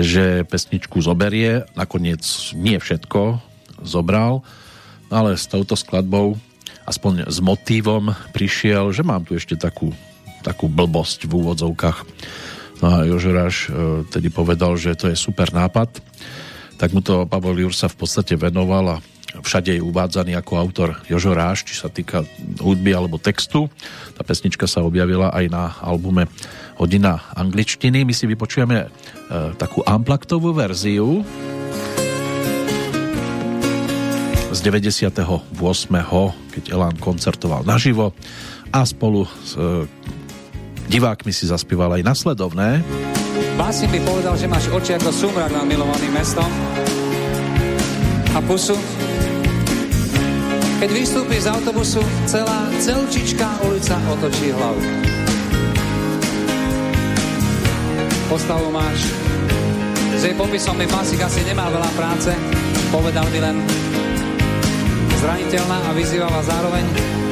Speaker 1: že pesničku zoberie, nakoniec nie všetko zobral, ale s touto skladbou aspoň s motívom prišiel, že mám tu ešte takú, takú blbosť v úvodzovkách. No a Jožeráš e, tedy povedal, že to je super nápad, tak mu to Pavol Jursa v podstate venoval a všade je uvádzaný ako autor Jožo Ráš, či sa týka hudby alebo textu. Tá pesnička sa objavila aj na albume Hodina angličtiny. My si vypočujeme e, takú amplaktovú verziu z 98. keď Elán koncertoval naživo a spolu s e, divákmi si zaspieval aj nasledovné.
Speaker 4: Bási by povedal, že máš oči ako sumrak nad milovaným mestom a pusu keď vystúpi z autobusu, celá celčičká ulica otočí hlavu. Postavu máš. S jej popisom mi Masik asi nemal veľa práce. Povedal by len zraniteľná a vyzývala zároveň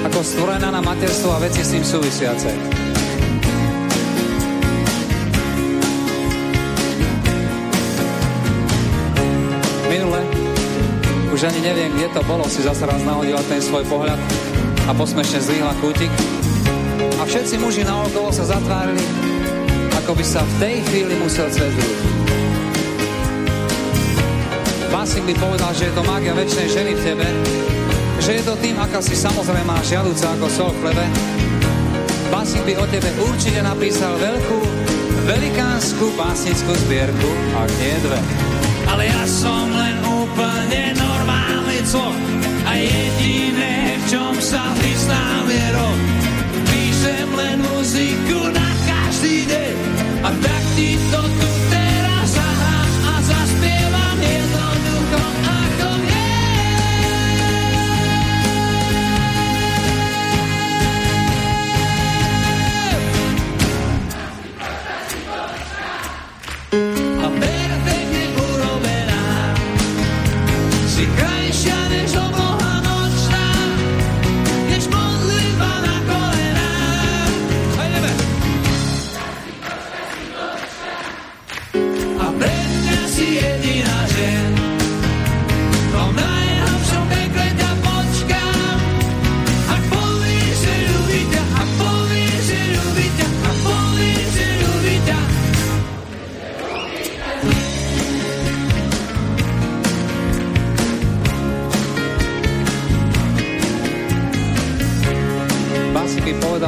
Speaker 4: ako stvorená na materstvo a veci s tým súvisiace. Minule už ani neviem, kde to bolo, si zase raz nahodila ten svoj pohľad a posmešne zlíhla kútik. A všetci muži naokolo sa zatvárili, ako by sa v tej chvíli musel cez Básik by povedal, že je to mágia väčšnej ženy v tebe, že je to tým, aká si samozrejme žiadúca ako sol v chlebe. Básik by o tebe určite napísal veľkú, velikánsku básnickú zbierku, ak nie dve. Ale ja som len úplne normálny cloch a jediné, v čom sa vyznám je rok. Píšem len muziku na každý deň a tak ti to tu teraz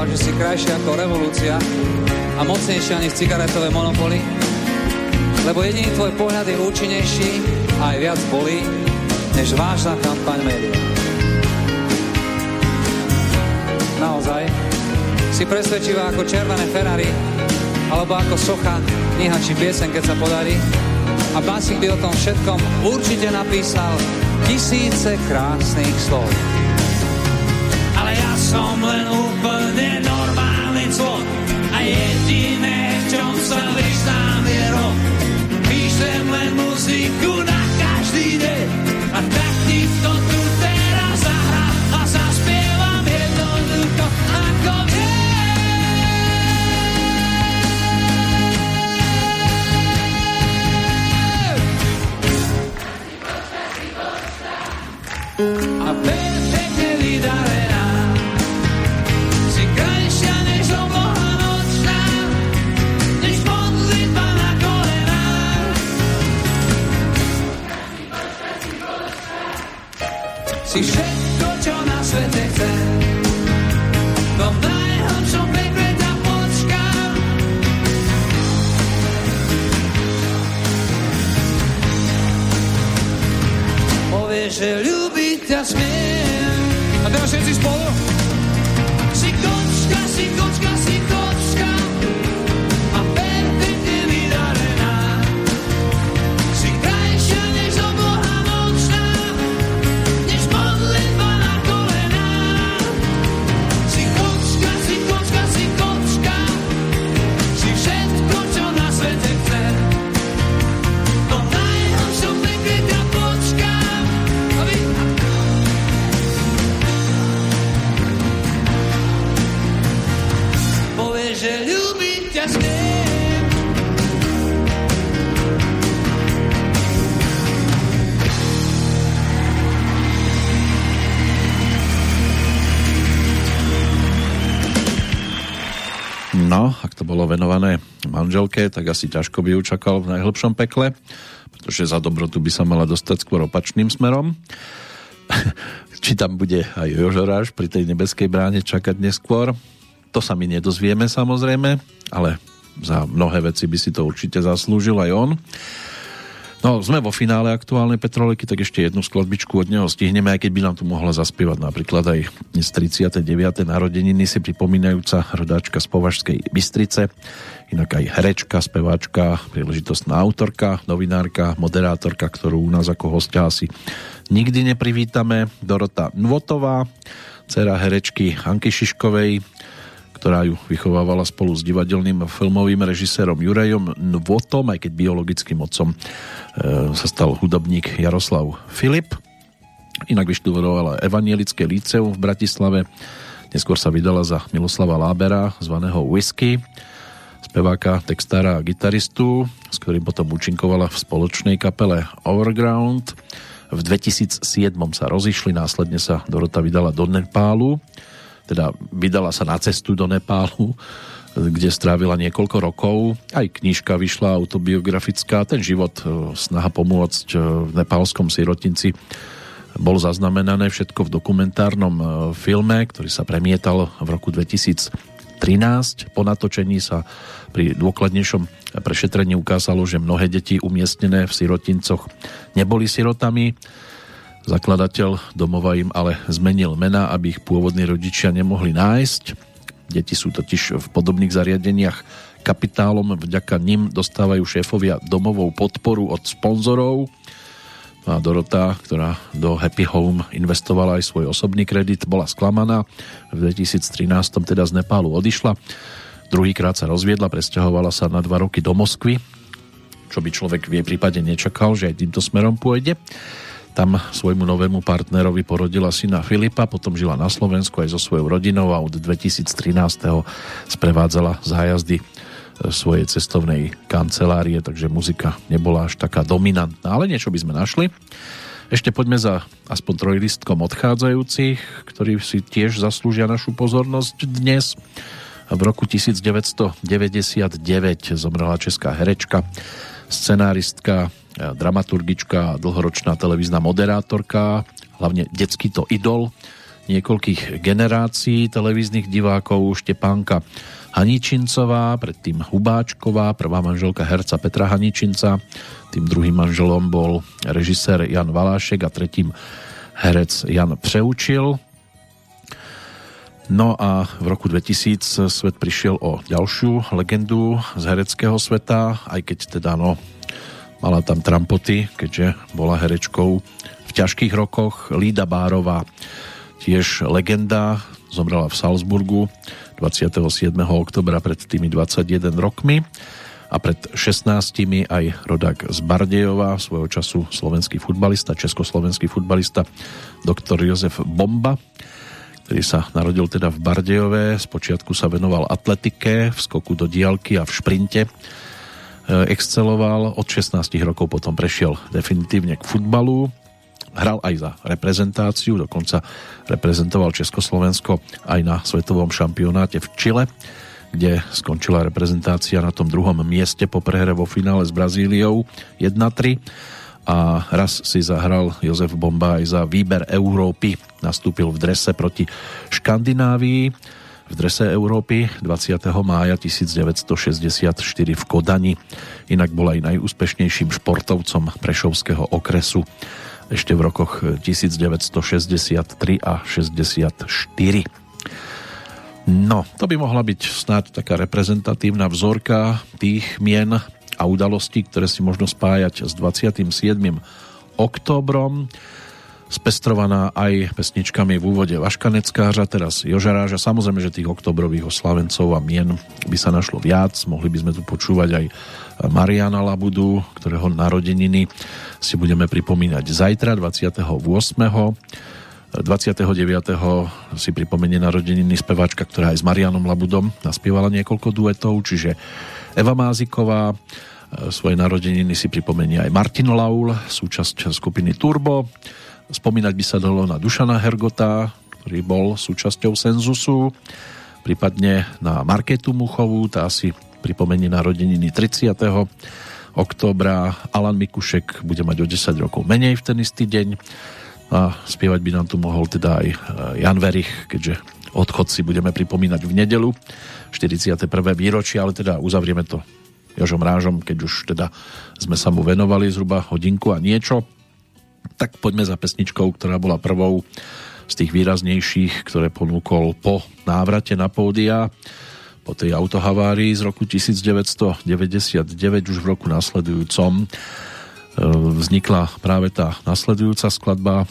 Speaker 4: povedal, že si krajšia ako revolúcia a mocnejšia než cigaretové monopoly, lebo jediný tvoj pohľad je účinnejší a aj viac bolí, než vážna kampaň médiá. Naozaj, si presvedčivá ako červené Ferrari, alebo ako socha, kniha či piesen, keď sa podarí. A Básik by o tom všetkom určite napísal tisíce krásnych slov ale ja som len úplne jediné, v čom sa vyznám
Speaker 1: manželke, tak asi ťažko by ju čakal v najhlbšom pekle, pretože za dobrotu by sa mala dostať skôr opačným smerom. Či tam bude aj Jožoráš pri tej nebeskej bráne čakať neskôr, to sa my nedozvieme samozrejme, ale za mnohé veci by si to určite zaslúžil aj on. No, sme vo finále aktuálnej Petroleky, tak ešte jednu skladbičku od neho stihneme, aj keď by nám tu mohla zaspievať napríklad aj z 39. narodeniny si pripomínajúca rodáčka z Považskej Bystrice, inak aj herečka, speváčka, príležitostná autorka, novinárka, moderátorka, ktorú u nás ako hostia asi nikdy neprivítame, Dorota Nvotová, dcera herečky Anky Šiškovej, ktorá ju vychovávala spolu s divadelným filmovým režisérom Jurejom Nvotom, aj keď biologickým otcom e, sa stal hudobník Jaroslav Filip. Inak vyštudovala Evanielické líceum v Bratislave. Neskôr sa vydala za Miloslava Lábera, zvaného Whisky, speváka, textára a gitaristu, s ktorým potom účinkovala v spoločnej kapele Overground. V 2007 sa rozišli, následne sa Dorota vydala do Nepálu, teda vydala sa na cestu do Nepálu, kde strávila niekoľko rokov. Aj knižka vyšla autobiografická. Ten život, e, snaha pomôcť e, v nepálskom sirotinci bol zaznamenané všetko v dokumentárnom e, filme, ktorý sa premietal v roku 2013. Po natočení sa pri dôkladnejšom prešetrení ukázalo, že mnohé deti umiestnené v sirotincoch neboli sirotami Zakladateľ domova im ale zmenil mena, aby ich pôvodní rodičia nemohli nájsť. Deti sú totiž v podobných zariadeniach kapitálom, vďaka nim dostávajú šéfovia domovou podporu od sponzorov. A Dorota, ktorá do Happy Home investovala aj svoj osobný kredit, bola sklamaná. V 2013 teda z Nepálu odišla. Druhýkrát sa rozviedla, presťahovala sa na dva roky do Moskvy, čo by človek v jej prípade nečakal, že aj týmto smerom pôjde. Tam svojmu novému partnerovi porodila syna Filipa, potom žila na Slovensku aj so svojou rodinou a od 2013. sprevádzala zájazdy e, svojej cestovnej kancelárie, takže muzika nebola až taká dominantná, ale niečo by sme našli. Ešte poďme za aspoň trojlistkom odchádzajúcich, ktorí si tiež zaslúžia našu pozornosť dnes. V roku 1999 zomrela česká herečka, scenáristka dramaturgička, dlhoročná televízna moderátorka, hlavne detský to idol niekoľkých generácií televíznych divákov Štepánka Haničincová, predtým Hubáčková, prvá manželka herca Petra Haničinca, tým druhým manželom bol režisér Jan Valášek a tretím herec Jan Přeučil. No a v roku 2000 svet prišiel o ďalšiu legendu z hereckého sveta, aj keď teda no, Mala tam trampoty, keďže bola herečkou v ťažkých rokoch. Lída Bárová, tiež legenda, zomrela v Salzburgu 27. oktobra pred tými 21 rokmi a pred 16 aj rodák z Bardejova, svojho času slovenský futbalista, československý futbalista doktor Jozef Bomba, ktorý sa narodil teda v Bardejove. Spočiatku sa venoval atletike, v skoku do diálky a v šprinte exceloval, od 16 rokov potom prešiel definitívne k futbalu, hral aj za reprezentáciu, dokonca reprezentoval Československo aj na svetovom šampionáte v Čile, kde skončila reprezentácia na tom druhom mieste po prehre vo finále s Brazíliou 1-3 a raz si zahral Jozef Bomba aj za výber Európy. Nastúpil v drese proti Škandinávii v drese Európy 20. mája 1964 v Kodani. Inak bol aj najúspešnejším športovcom Prešovského okresu ešte v rokoch 1963 a 64. No, to by mohla byť snáď taká reprezentatívna vzorka tých mien a udalostí, ktoré si možno spájať s 27. októbrom spestrovaná aj pesničkami v úvode Vaškaneckářa, teraz Jožaráža. Samozrejme, že tých oktobrových oslavencov a mien by sa našlo viac. Mohli by sme tu počúvať aj Mariana Labudu, ktorého narodeniny si budeme pripomínať zajtra, 28. 29. si pripomenie narodeniny speváčka, ktorá aj s Marianom Labudom naspievala niekoľko duetov, čiže Eva Máziková, svoje narodeniny si pripomenie aj Martin Laul, súčasť skupiny Turbo, Spomínať by sa dalo na Dušana Hergota, ktorý bol súčasťou Senzusu. prípadne na Marketu Muchovú, tá si pripomenie narodeniny 30. októbra. Alan Mikušek bude mať o 10 rokov menej v ten istý deň a spievať by nám tu mohol teda aj e, Jan Verich, keďže odchod si budeme pripomínať v nedelu 41. výročie, ale teda uzavrieme to Jožom Rážom, keď už teda sme sa mu venovali zhruba hodinku a niečo. Tak poďme za pesničkou, ktorá bola prvou z tých výraznejších, ktoré ponúkol po návrate na pódia po tej autohavárii z roku 1999 už v roku nasledujúcom. E, vznikla práve tá nasledujúca skladba e,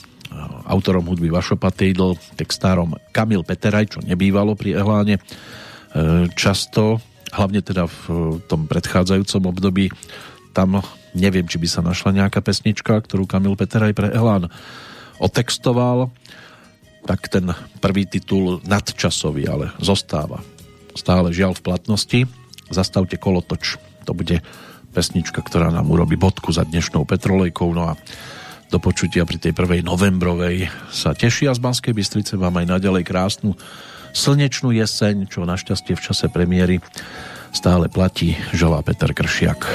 Speaker 1: autorom hudby Vašo Patejdl, textárom Kamil Peteraj, čo nebývalo pri Ehláne e, často, hlavne teda v tom predchádzajúcom období. Tam neviem, či by sa našla nejaká pesnička, ktorú Kamil Peteraj pre Elán otextoval, tak ten prvý titul nadčasový, ale zostáva stále žiaľ v platnosti. Zastavte kolotoč. To bude pesnička, ktorá nám urobí bodku za dnešnou petrolejkou. No a do počutia pri tej prvej novembrovej sa tešia z Banskej Bystrice vám aj naďalej krásnu slnečnú jeseň, čo našťastie v čase premiéry stále platí, želá Peter Kršiak.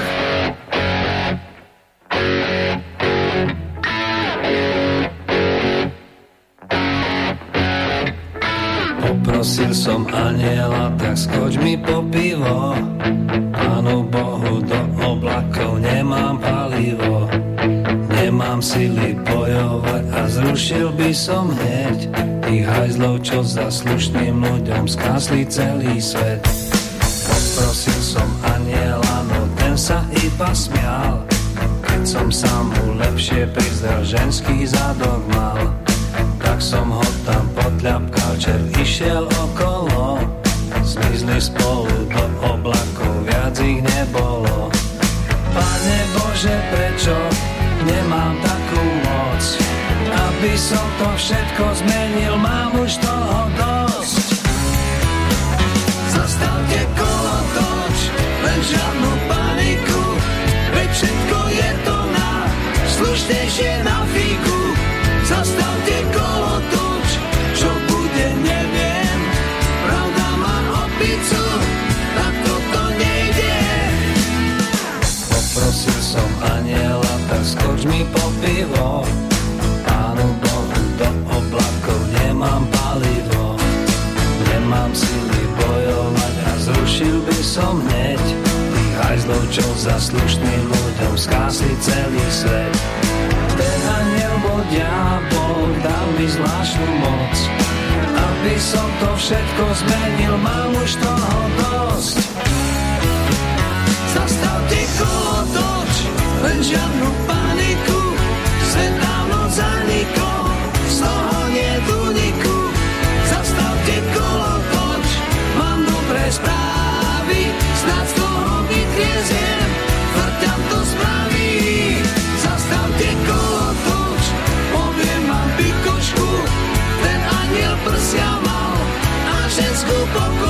Speaker 2: Poprosil som aniela, tak skoč mi po pivo. Pánu Bohu do oblakov nemám palivo. Nemám sily bojovať a zrušil by som hneď tých hajzlov, čo za slušným ľuďom skásli celý svet. Poprosil som aniela, no ten sa iba smial, keď som sa mu lepšie prizrel, ženský zadok mal tak som ho tam potľapkal, čer išiel okolo. Zmizli spolu do oblakov, viac ich nebolo. Pane Bože, prečo nemám takú moc? Aby som to všetko zmenil, mám už toho dosť. Zastavte kolo toč, len žiadnu paniku, veď všetko je to na slušnejšie na fíku. Zastavte kolotoč, čo bude, neviem. Pravda má opicu, tak toto nejde. Poprosil som aniela, tak skoč mi po pivo. Pánu Bohu do oblakov nemám palivo. Nemám sily bojovať a zrušil by som hneď tých hajzlov, za slušným ľuďom skásli celý svet. Diabol, dal mi zvláštnu moc. Aby som to všetko zmenil, mám už toho dosť. Zastavte kolotoč, len žiadnu paniku, svet dávno zanikol, z toho nie úniku. Zastavte kolotoč, mám dobré správy, snad z toho vytrieziem, vrťam to spraví. A ženskú